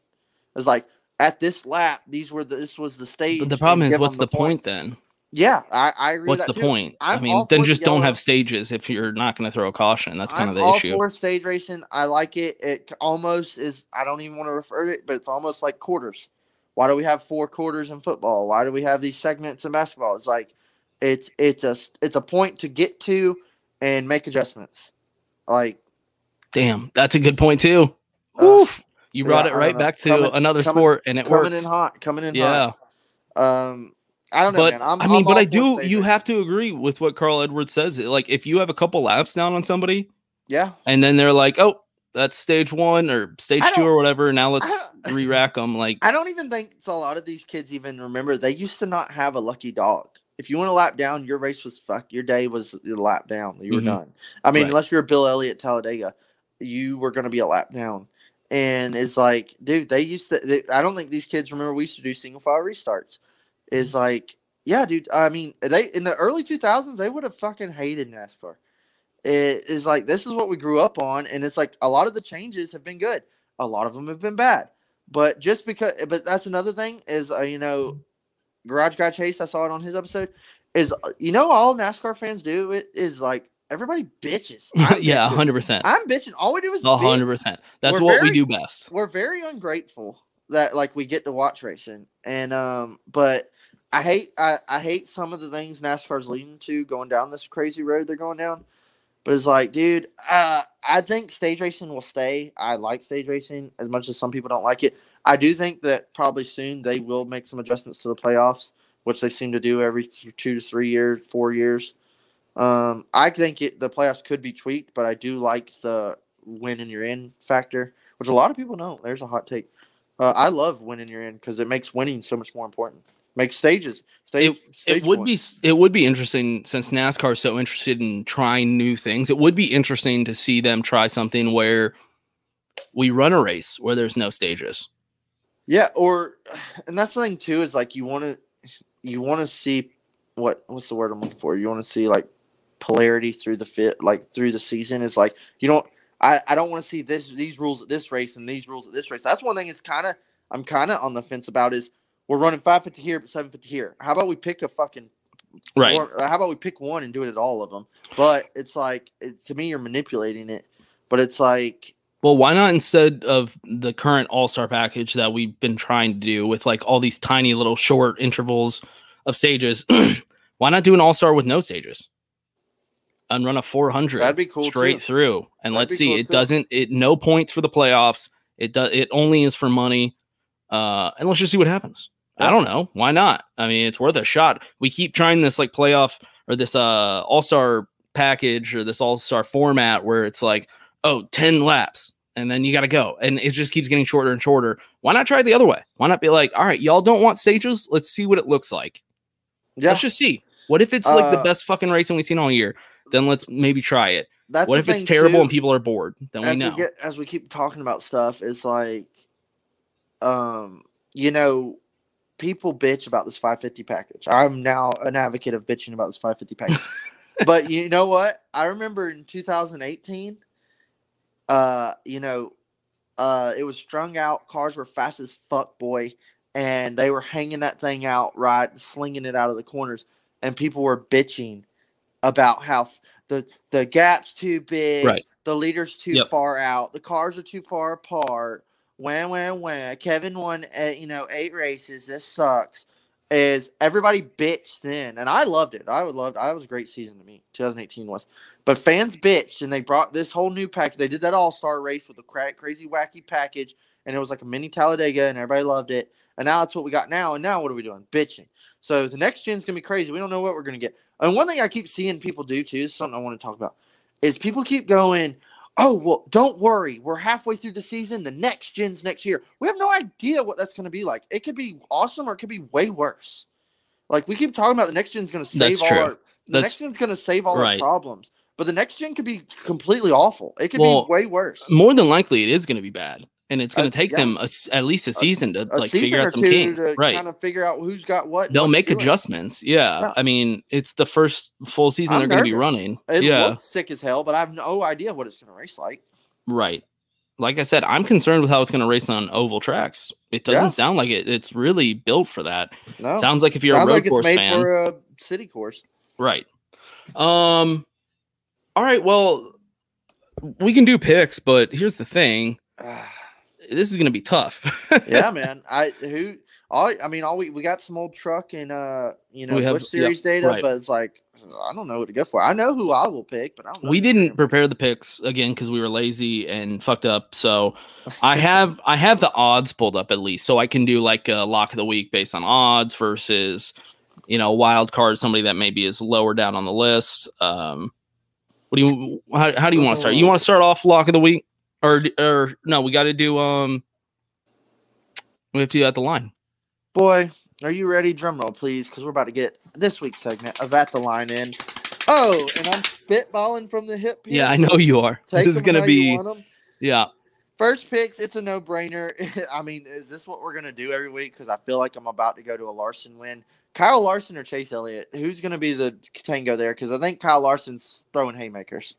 It's like at this lap, these were the, this was the stage. But the problem is, what's them the point then? Yeah, I, I agree. What's the too. point? i I'm mean, then the just don't have stages if you're not going to throw a caution. That's kind I'm of the all issue. for stage racing. I like it. It almost is. I don't even want to refer to it, but it's almost like quarters. Why do we have four quarters in football? Why do we have these segments in basketball? It's like it's it's a it's a point to get to and make adjustments. Like Damn, that's a good point too. Oof. You brought yeah, it right back to Coming- another coming- sport, and it coming works. in hot, coming in yeah. hot. Um, I don't know, but man. I'm, I mean, I'm but I do. You have to agree with what Carl Edwards says. Like, if you have a couple laps down on somebody, yeah. and then they're like, "Oh, that's stage one or stage two or whatever," now let's re-rack them. Like, I don't even think it's a lot of these kids even remember they used to not have a lucky dog. If you went a lap down, your race was fucked. Your day was a lap down. You were Mhm. done. I mean, Right. unless you're Bill Elliott Talladega, you were going to be a lap down. And it's like, dude, they used to. They, I don't think these kids remember we used to do single file restarts. Is like, yeah, dude. I mean, they in the early 2000s they would have fucking hated NASCAR. It is like this is what we grew up on, and it's like a lot of the changes have been good. A lot of them have been bad. But just because, but that's another thing is, uh, you know, Garage Guy Chase, I saw it on his episode, is, uh, you know, all NASCAR fans do it is like everybody bitches. I'm yeah, hundred percent, I'm bitching. All we do is hundred percent. That's We're what we do best. We're very ungrateful that like we get to watch racing, and um, but I hate I, I hate some of the things NASCAR's leading to going down this crazy road they're going down. But it's like, dude, uh, I think stage racing will stay. I like stage racing as much as some people don't like it. I do think that probably soon they will make some adjustments to the playoffs, which they seem to do every two to three years, four years. Um, I think it, the playoffs could be tweaked, but I do like the win and you're in factor, which a lot of people don't. There's a hot take. Uh, I love winning you're in because it makes winning so much more important. Makes stages. Stage, stage it would one. be it would be interesting since NASCAR is so interested in trying new things. It would be interesting to see them try something where we run a race where there's no stages. Yeah, or and that's the thing too is like you want to you want to see what what's the word I'm looking for? You want to see like polarity through the fit like through the season is like you don't I I don't want to see this these rules at this race and these rules at this race. That's one thing is kind of I'm kind of on the fence about is we're running 550 here but 750 here. How about we pick a fucking Right. or uh, how about we pick one and do it at all of them? But it's like it, to me you're manipulating it. But it's like Well, why not instead of the current All Star package that we've been trying to do with like all these tiny little short intervals of stages? why not do an All Star with no stages and run a 400? That'd be cool, straight too. through. And That'd let's see, cool, it too. doesn't. It no points for the playoffs. It does. It only is for money. Uh, and let's just see what happens. I don't know. Why not? I mean, it's worth a shot. We keep trying this like playoff or this uh All Star package or this all star format where it's like, oh, 10 laps and then you got to go. And it just keeps getting shorter and shorter. Why not try it the other way? Why not be like, all right, y'all don't want stages? Let's see what it looks like. Yeah. Let's just see. What if it's like the Uh, best fucking racing we've seen all year? Then let's maybe try it. That's what if it's terrible too. and people are bored? Then we know. we get as we keep talking about stuff, it's like, um, you know, people bitch about this 550 package. I'm now an advocate of bitching about this 550 package. but you know what? I remember in 2018, uh, you know, uh, it was strung out. Cars were fast as fuck, boy, and they were hanging that thing out right, slinging it out of the corners, and people were bitching about how the the gap's too big, Right. the leader's too Yep. far out, the cars are too far apart. Wham, wham, wham. Kevin won, uh, you know, eight races. This sucks. Is everybody bitched then, and I loved it. I would love. I was a great season to me. 2018 was, but fans bitched, and they brought this whole new package. They did that All Star race with a cra- crazy wacky package, and it was like a mini Talladega, and everybody loved it. And now that's what we got now. And now what are we doing? Bitching. So the next gen's gonna be crazy. We don't know what we're gonna get. And one thing I keep seeing people do too, is something I want to talk about, is people keep going, "Oh well, don't worry, we're halfway through the season. The next gen's next year. We have no idea what that's gonna be like. It could be awesome or it could be way worse. Like we keep talking about the next gen's gonna save That's all true. our the That's- next gen's gonna save all right. our problems. But the next gen could be completely awful. It could Well, be way worse. More than likely, it is going to be bad, and it's going to take yeah. them a at least a season to A like season figure out some kinks. to Right? kind of figure out who's got what. They'll make adjustments. Yeah. No. I mean, it's the first full season I'm they're going to be running. It yeah. looks sick as hell, but I have no idea what it's gonna race like. Right. Like I said, I'm concerned with how it's going to race on oval tracks. It doesn't Yeah. sound like it. It's really built for that. No. Sounds like if you're Sounds a road like it's course made fan, for a city course. right? Um. All right. Well, we can do picks, but here's the thing. This is going to be tough. yeah, man. I who all I mean, all we we got some old truck and uh you know We have- Busch Series data, right. but it's like I don't know what to go for. I know who I will pick, but I don't know. we didn't prepare the picks again because we were lazy and fucked up. So I have I have the odds pulled up at least, so I can do like a lock of the week based on odds versus you know wild card somebody that maybe is lower down on the list. Um, what do you how, how do you want to start? You want to start off lock of the week or or no? We got to do um we have to do at the line. Boy, are you ready? Drum roll, please, because we're about to get this week's segment of at the line in. Oh, and I'm spitballing from the hip. Here, Yeah, I know you are. Take this is gonna be yeah. First picks, it's a no brainer. I mean, is this what we're gonna do every week? Because I feel like I'm about to go to a Larson win. Kyle Larson or Chase Elliott? Who's gonna be the tango there? Because I think Kyle Larson's throwing haymakers.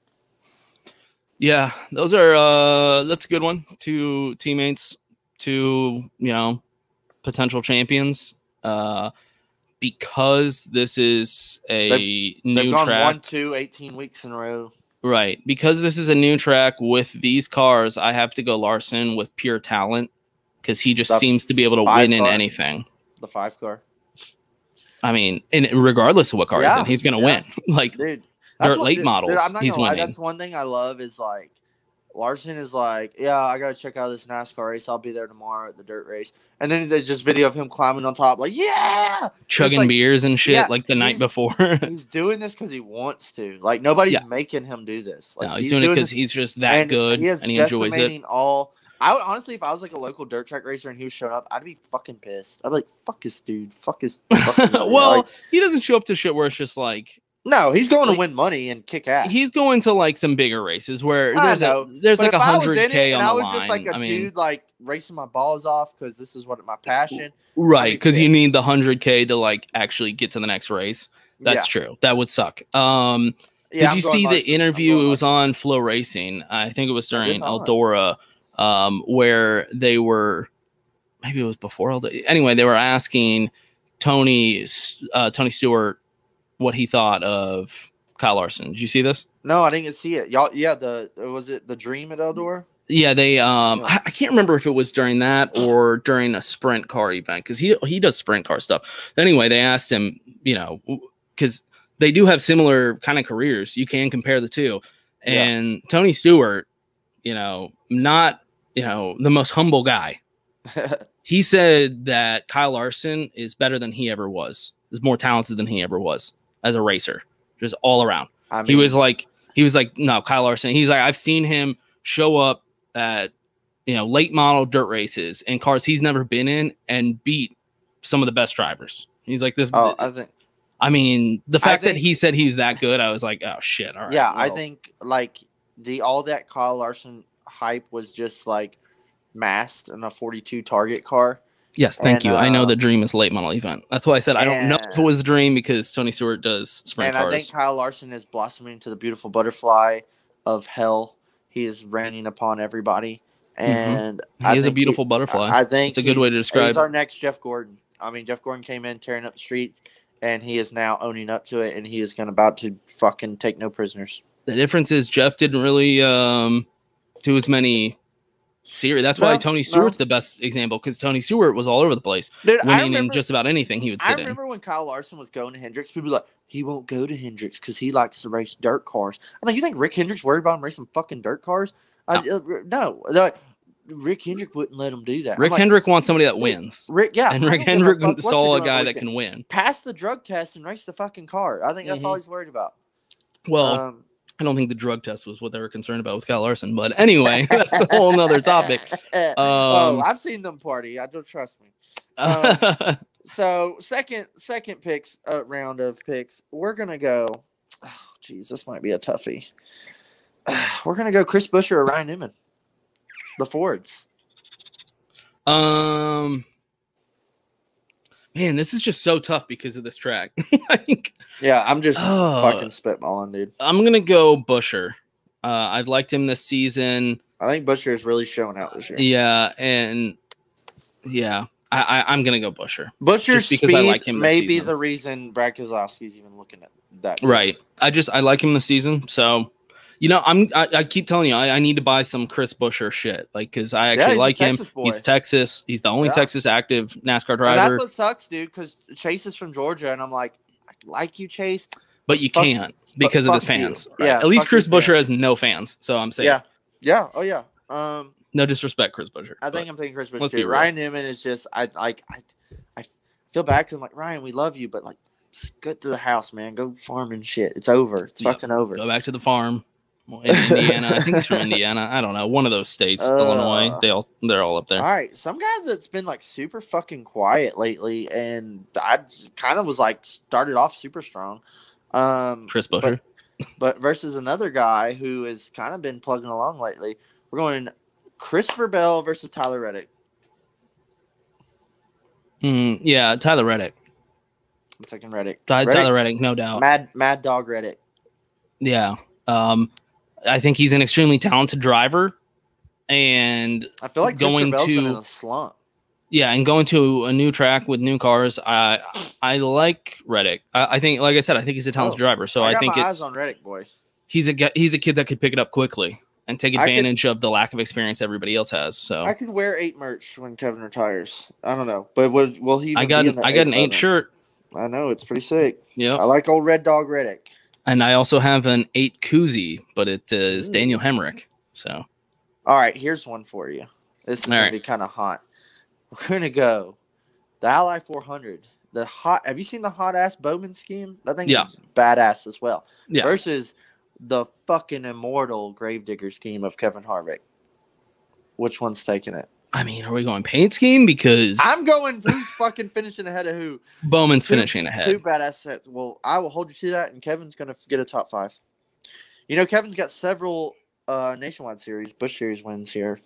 Yeah, those are uh that's a good one. Two teammates, two, you know, potential champions. Uh because this is a They've new gone track. one, two, 18 weeks in a row. Right. Because this is a new track with these cars, I have to go Larson with pure talent because he just The seems to be able to win in car? anything. The five car. I mean, and regardless of what car he's Yeah, in, he's gonna yeah. win. like Dude, dirt what- late dude, models, dude, I'm not he's gonna lie. winning. That's one thing I love is like Larson is like, yeah, I gotta check out this NASCAR race. I'll be there tomorrow at the dirt race, and then they just video of him climbing on top, like, yeah, chugging like- beers and shit yeah, like the night before. he's doing this because he wants to. Like nobody's Yeah. making him do this. Like no, he's, doing, it because he's just that and good He is and he enjoys it. all. I would, honestly, if I was like a local dirt track racer and he was showing up, I'd be fucking pissed. I'd be like, "Fuck this dude, fuck his." well, Like, he doesn't show up to shit where it's just like no, he's going like- to win money and kick ass. he's going to like some bigger races where I there's know, a there's but like a if I was hundred k on and I was line. just like a I mean, dude like racing my balls off because this is what my passion. right? Because you need the hundred k to like actually get to the next race. That's true. That would suck. Um, Yeah, did I'm you see the interview? It was on FloRacing. I think it was during. Eldora, um, where they were. Maybe it was before Eldora. Anyway, they were asking Tony uh, Tony Stewart what he thought of Kyle Larson. Did you see this? No, I didn't see it. Y'all, yeah, the was it the Dream at Eldora? Yeah, they um Yeah. I, can't remember if it was during that or during a sprint car event because he he does sprint car stuff. Anyway, they asked him, you know, because they do have similar kind of careers. You can compare the two. Yeah. And Tony Stewart, you know, not you know the most humble guy. he said that Kyle Larson is better than he ever was. Is more talented than he ever was as a racer, just all around. I he was like he was like no Kyle Larson. He's like I've seen him show up at you know late model dirt races in cars he's never been in and beat some of the best drivers. He's like this. Oh, I think I mean, the fact that he said he's that good, I was like, oh shit. All right. yeah, I think like the all that Kyle Larson hype was just like masked in a 42 target car. Yes, thank and, you. I know uh, the dream is late model event. That's why I said I don't know if it was a dream because Tony Stewart does sprint and cars. I think Kyle Larson is blossoming into the beautiful butterfly of hell. He is raining upon everybody, and Mm-hmm. He is a beautiful butterfly. I, I think It's a good way to describe He's our next Jeff Gordon. I mean, Jeff Gordon came in tearing up the streets, and he is now owning up to it, and he is going about to fucking take no prisoners. the difference is Jeff didn't really um do as many series. That's why No, Tony no. Stewart's the best example because Tony Stewart was all over the place, Dude, I winning in just about anything he would I sit in. remember when Kyle Larson was going to Hendricks, people like, he won't go to Hendricks because he likes to race dirt cars. I'm like, you think Rick Hendricks worried about him racing fucking dirt cars? I, uh, no, They're like, Rick Hendrick wouldn't let him do that. Rick like, Hendrick wants somebody that wins. Rick, yeah, and Rick don't give a Hendrick saw a guy that can win. Pass the drug test and race the fucking car. I think that's all Mhm. he's worried about. Well, Um, I don't think the drug test was what they were concerned about with Kyle Larson, but anyway, that's a whole nother topic. Um, oh, I've seen them party. I don't trust me. Um, so second second picks uh, round of picks, we're gonna go. Oh, geez, this might be a toughie. we're gonna go Chris Buescher or Ryan Newman. The Fords. um, man, this is just so tough because of this track. like, Yeah, I'm just Oh. fucking spitballing, dude. I'm gonna go Buescher. Uh, I've liked him this season. I think Buescher is really showing out this year. Yeah, and yeah, I, I I'm gonna go Buescher. Buescher's Just because speed I like him this may be season. the reason Brad Keselowski's even looking at that. Right. I just I like him this season. So, you know, I'm I, I keep telling you I, I need to buy some Chris Buescher shit. Like because I actually a like him. He's Texas. He's the only Yeah. Texas active NASCAR And that's what sucks, dude. Because Chase is from Georgia, and I'm like, like you, Chase. But you fuck- can't because of his fans. right? Yeah, At least Chris Buescher fans. has no fans, so I'm safe. Yeah, yeah, oh yeah. Um, No disrespect, Chris Buescher. I think I'm thinking Chris Buescher too. Ryan Newman is just I like I I feel bad because I'm like Ryan, we love you, but like get to the house, man. Go farm and shit. It's over. It's Yep. fucking over. Go back to the farm. In Indiana. I think he's from Indiana. I don't know. One of those states, Illinois. Uh, They all they're all up there. All right, some guys that's been like super fucking quiet lately, and I kind of was like started off super strong. Um, Chris but- Buescher. but versus another guy who has kind of been plugging along lately. We're going Christopher Bell versus Tyler Reddick. Mm, yeah, Tyler Reddick. I'm taking Reddick. Ty- Tyler Reddick, no doubt. Mad Mad Dog Reddick. Yeah. Um, I think he's an extremely talented driver, and I feel like going Bell's been in to a slump. yeah, and going to a new track with new cars. I I like Reddick. I, I think, like I said, I think he's a talented Oh, driver. So I, got think eyes on Reddick, boy. he's a he's a kid that could pick it up quickly and take I could- advantage of the lack of experience everybody else has. So I could wear eight merch when Kevin retires. I don't know, but will, will he? I got be in the I got an eight shirt. I know it's pretty sick. Yeah, I like old Red Dog Reddick. And I also have an eight koozie, but it is Ooh. Daniel Hemric. So All right, here's one for you. This is All gonna right. be kind of hot. We're gonna go the Ally 400. The hot. Have you seen the hot ass Bowman scheme? That thing Yeah. is badass as well. Yeah. Versus the fucking immortal Gravedigger scheme of Kevin Harvick. Which one's taking it? I mean, are we going paint scheme because I'm going. Who's fucking finishing ahead of who? Bowman's Two- finishing ahead? Two badass sets. Well, I will hold you to that, and Kevin's gonna get a top five. You know, Kevin's got several uh nationwide series, Busch Series wins here.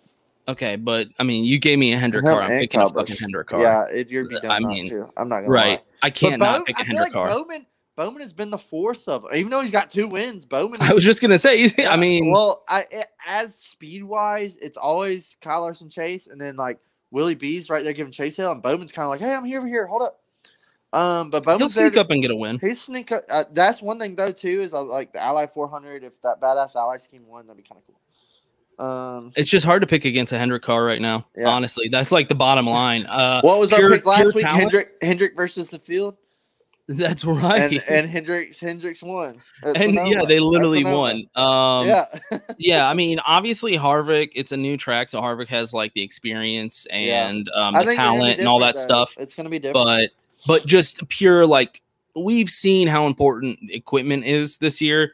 Okay, but I mean, you gave me a Hendrick car. I'm picking a fucking Busch. Hendrick car. Yeah, it, you'd be dumb I mean, to. I'm not gonna right. lie. I can't But not Bow- pick a I feel Hendrick like car. Bowman, Bowman has been the fourth of even though he's got two wins. Bowman. I was just gonna say. I mean, well, I it, as speed wise, it's always Kyle Larson Chase, and then like Willie B's right there giving Chase Hill, and Bowman's kind of like, "Hey, I'm here, over here, hold up." Um, but he'll Bowman's there. sneak to- up and get a win. He's sneak. up- Uh, that's one thing though too is I like the Ally 400. If that badass Ally scheme won, that'd be kind of cool. Um, It's just hard to pick against a Hendrick car right now. Yeah. Honestly, that's like the bottom line. Uh, what was pure- our pick last week? talent? Hendrick Hendrick versus the field, That's right. and and Hendricks Hendricks won. That's and yeah, they literally won. Um, yeah, yeah. I mean, obviously Harvick, it's a new track, so Harvick has like the experience Yeah. and um, the think they're gonna be talent and all that though. stuff. It's gonna be different. But but just pure like we've seen how important equipment is this year,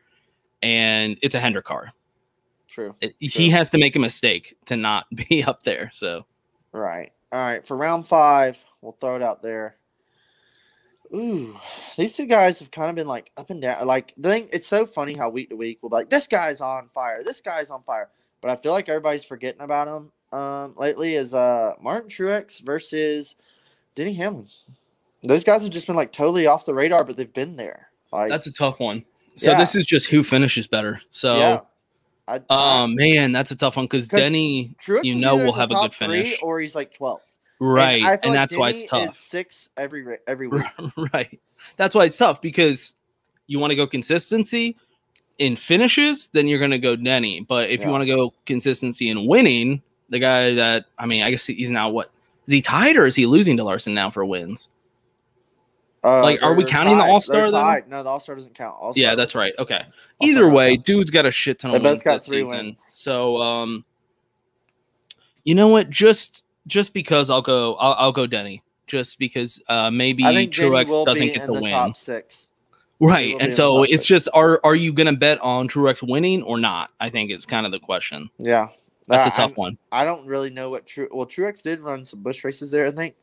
and it's a Hendrick car. True. It- he has to make a mistake to not be up there. So Right. All right. For round five, we'll throw it out there. Ooh, these two guys have kind of been like up and down. Like the thing, it's so funny how week to week we'll be like, this guy's on fire, this guy's on fire. But I feel like everybody's forgetting about him um, lately. Is uh Martin Truex versus Denny Hamlin. Those guys have just been like totally off the radar, but they've been there. Like that's a tough one. So Yeah. this is just who finishes better. So yeah. I, I- um man, that's a tough one because Denny, Truex you know, will have a good finish. or he's like twelve. Right. I And, like that's why it's tough. Six every every week. right. That's why it's tough because you want to go consistency in finishes, then you're going to go Denny. But if you want to go consistency in winning, the guy that I mean, I guess he's now what is he tied or is he losing to Larson now for wins? Uh, Like, are we counting the. All-Star They're then? tied. No, the All Star doesn't count. All-Star yeah, that's right. Okay. All-Star Either way, counts. dude's got a shit ton of both wins got three season. wins. So, um, you know what? Just just because I'll go, I'll, I'll go Denny. Just because uh, maybe I think Denny Truex doesn't get the the win. top six. Right. will be in And so it's six. just are are you gonna bet on Truex winning or not? I think is kind of the question. Yeah, That's Uh, a tough I'm- one. I don't really know what True. Well, Truex did run some Busch races there, I think,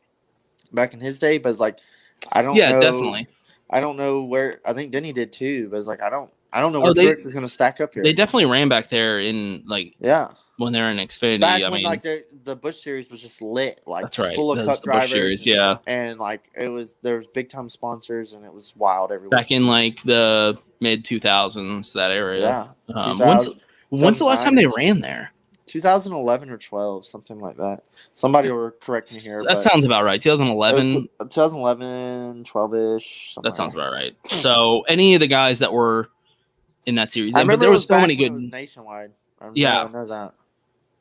back in his day. But it's like, I don't. Yeah, know, definitely. I don't know where. I think Denny did too, but it's like I don't. I don't know Oh, where they- Truex is going to stack up here. They definitely ran back there in like yeah, when they're in Xfinity. back I when mean, like the the Busch series was just lit, like That's right. full of Busch drivers. series, yeah. and like it was there was big time sponsors and it was wild everywhere. back in like the mid two thousands, that area. Yeah, Um, when's, when's the last time they ran there? 2011 or 12, something like that. Somebody will correct me here. That sounds about right. 2011. 2011, 12 ish. That sounds about right. So any of the guys that were in that series, I remember there was was so many good. nationwide. I, Yeah. I know that.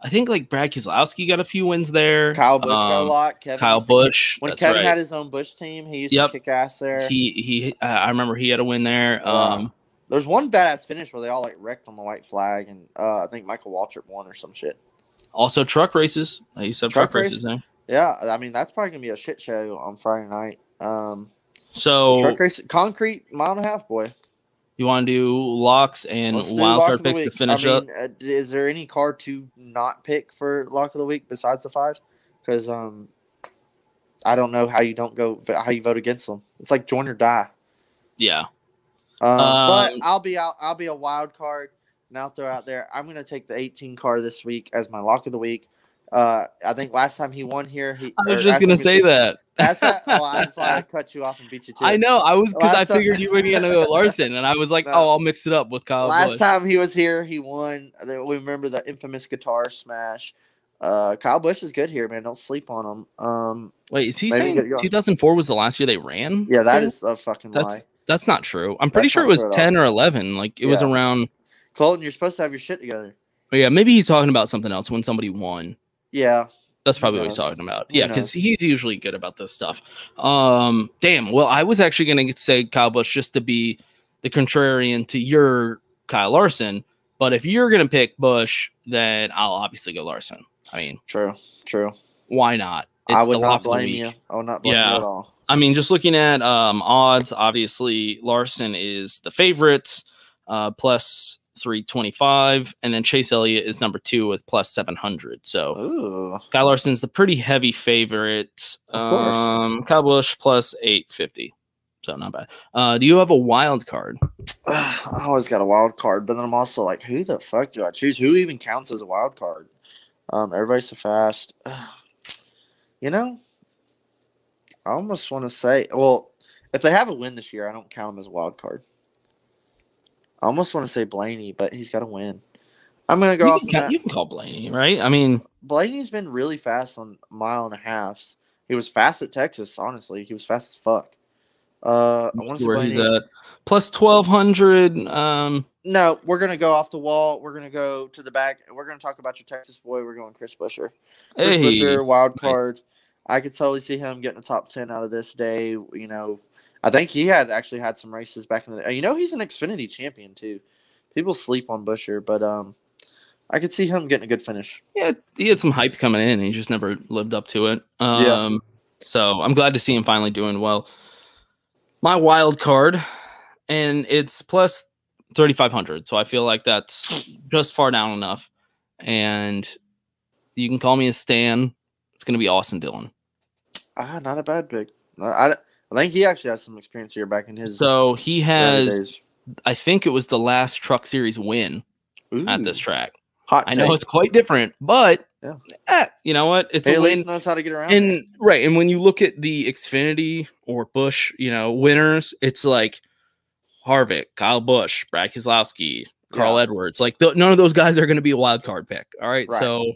I think like Brad Keselowski got a few wins there. Kyle Busch got a Um, lot. Kevin Kyle Busch. when Kevin right. had his own Busch team, he used Yep. to kick ass there. he he. Uh, I remember he had a win there. Yeah. Um, There's one badass finish where they all like wrecked on the white flag, and uh, I think Michael Waltrip won or some shit. also truck races. I used to have truck, Truck races race? Yeah, I mean that's probably gonna be a shit show on Friday night. Um, So truck race, concrete mile and a half, boy. You want to do locks and Let's wild card picks to finish I up? mean, uh, is there any card to not pick for lock of the week besides the five? Because um, I don't know how you don't go how you vote against them. It's like join or die. Yeah. Um, but Um, I'll be out. I'll be a wild card. And I'll throw out there. I'm gonna take the 18 card this week as my lock of the week. Uh, I think last time he won here, he. I was just gonna say that. That's that. Oh, that's why I cut you off and beat you too. I know. I was because I time- figured you were gonna go Larson, and I was like, No. oh, I'll mix it up with Kyle Last Busch. time he was here, he won. We remember the infamous guitar smash. Uh, Kyle Busch is good here, man. Don't sleep on him. Um, Wait, is he saying get you on. 2004 was the last year they ran? yeah, that is a fucking that's lie. that's not true. I'm pretty That's sure it was 10 or 11. Like it was around. Colton, you're supposed to have your shit together. oh, yeah, maybe he's talking about something else when somebody won. Yeah, That's probably what he's talking about. Yeah, because he's usually good about this stuff. Um, damn. Well, I was actually gonna say Kyle Busch just to be the contrarian to your Kyle Larson. But if you're gonna pick Busch, then I'll obviously go Larson. I mean, true, true. why not? I would not lock of the blame you. I would not blame Yeah. you at all. I mean, just looking at um, odds, obviously Larson is the favorite, uh, plus 325, and then Chase Elliott is number two with plus 700. So Ooh, Kyle Larson's the pretty heavy favorite. Of course. Um, Kyle Busch plus 850. So not bad. Uh, do you have a wild card? I always got a wild card, but then I'm also like, who the fuck do I choose? Who even counts as a wild card? Um, everybody's so fast. You know, I almost want to say, well, if they have a win this year, I don't count them as a wild card. I almost want to say Blaney, but he's got to win. I'm gonna go You off can, the count- you can call Blaney, right? I mean, Blaney's been really fast on mile and a halfs. He was fast at Texas, honestly. He was fast as fuck. Uh, I want to where he's at plus 1200. Um, No, we're gonna go off the wall. We're gonna go to the back. We're gonna talk about your Texas boy. We're going Chris Buescher. Chris Hey. Buescher, wild card. I could totally see him getting a top ten out of this day. You know, I think he had actually had some races back in the. You know, he's an Xfinity champion too. People sleep on Buescher, but um, I could see him getting a good finish. yeah, he had some hype coming in. And he just never lived up to it. Um, Yeah. So I'm glad to see him finally doing well. My wild card, and it's plus 3,500. So I feel like that's just far down enough. And you can call me a Stan. It's going to be Austin Dillon. Ah, not a bad pick. I, I think he actually has some experience here back in his. So he has. I think it was the last Truck Series win at this track. Hot I know it's quite different, but Yeah. eh, you know what? It's He a at least knows how to get around. and right and when you look at the xfinity or busch you know winners it's like harvick kyle busch brad Keselowski, carl Yeah. edwards like th- none of those guys are going to be a wild card pick all right, Right. so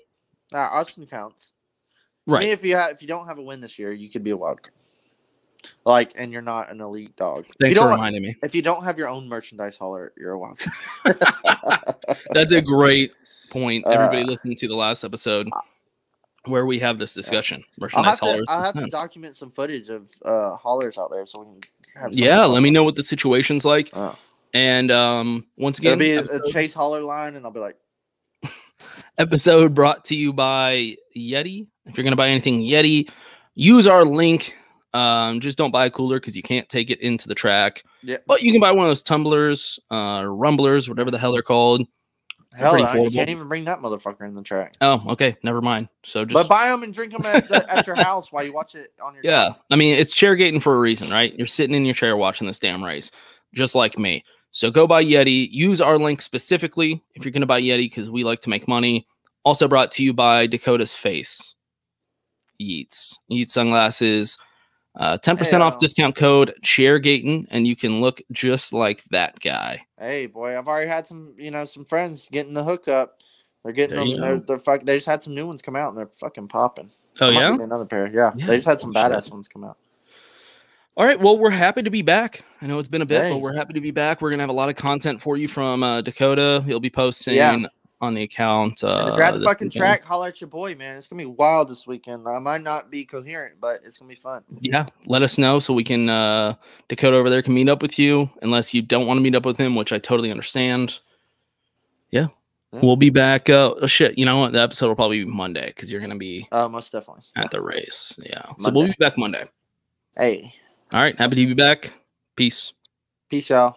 Nah, Austin counts. Right me, if you have, if you don't have a win this year, you could be a wild card. Like, and you're not an elite dog. thanks you for don't, reminding me If you don't have your own merchandise hauler, you're a wild that's a great point everybody Uh, listening to the last episode where we have this discussion I'll merchandise have to. I'll have to document some footage of uh, haulers out there so we can have. yeah let me know what the situation's like. Oh. and um once It'll again be a, episode- a chase hauler line, and I'll be like, episode brought to you by Yeti. If you're going to buy anything Yeti, use our link. Um, just don't buy a cooler because you can't take it into the track. yeah, But you can buy one of those tumblers, uh, rumblers, whatever the hell they're called. hell, no, you can't even bring that motherfucker in the track. Oh, okay, never mind. So just But buy them and drink them at, the, at your house while you watch it on your. yeah, I mean it's chair gating for a reason, right? You're sitting in your chair watching this damn race, just like me. So go buy Yeti. Use our link specifically if you're going to buy Yeti because we like to make money. Also brought to you by Dakota's Face. Yeats. Yeats sunglasses. Uh, 10% Hey, off um, discount code Chairgaten, and you can look just like that guy. Hey, boy, I've already had some, you know, some friends getting the hookup. They're getting There them. They're, they're fuck. They just had some new ones come out, and they're fucking popping. Oh, yeah? Another pair. Yeah, Yeah, they just had some badass ones come out. All right. Well, we're happy to be back. I know it's been a bit, Hey. but we're happy to be back. We're going to have a lot of content for you from uh, Dakota. He'll be posting Yeah. On the account. Uh, if you're at the fucking weekend. track, holler at your boy, man. It's gonna be wild this weekend. I might not be coherent, but it's gonna be fun. yeah let us know so we can uh dakota over there can meet up with you unless you don't want to meet up with him which i totally understand yeah, Yeah. we'll be back uh oh, shit you know what the episode will probably be monday because you're gonna be Uh, most definitely. at the race yeah so we'll be back monday Hey, all right happy to be back peace peace, y'all.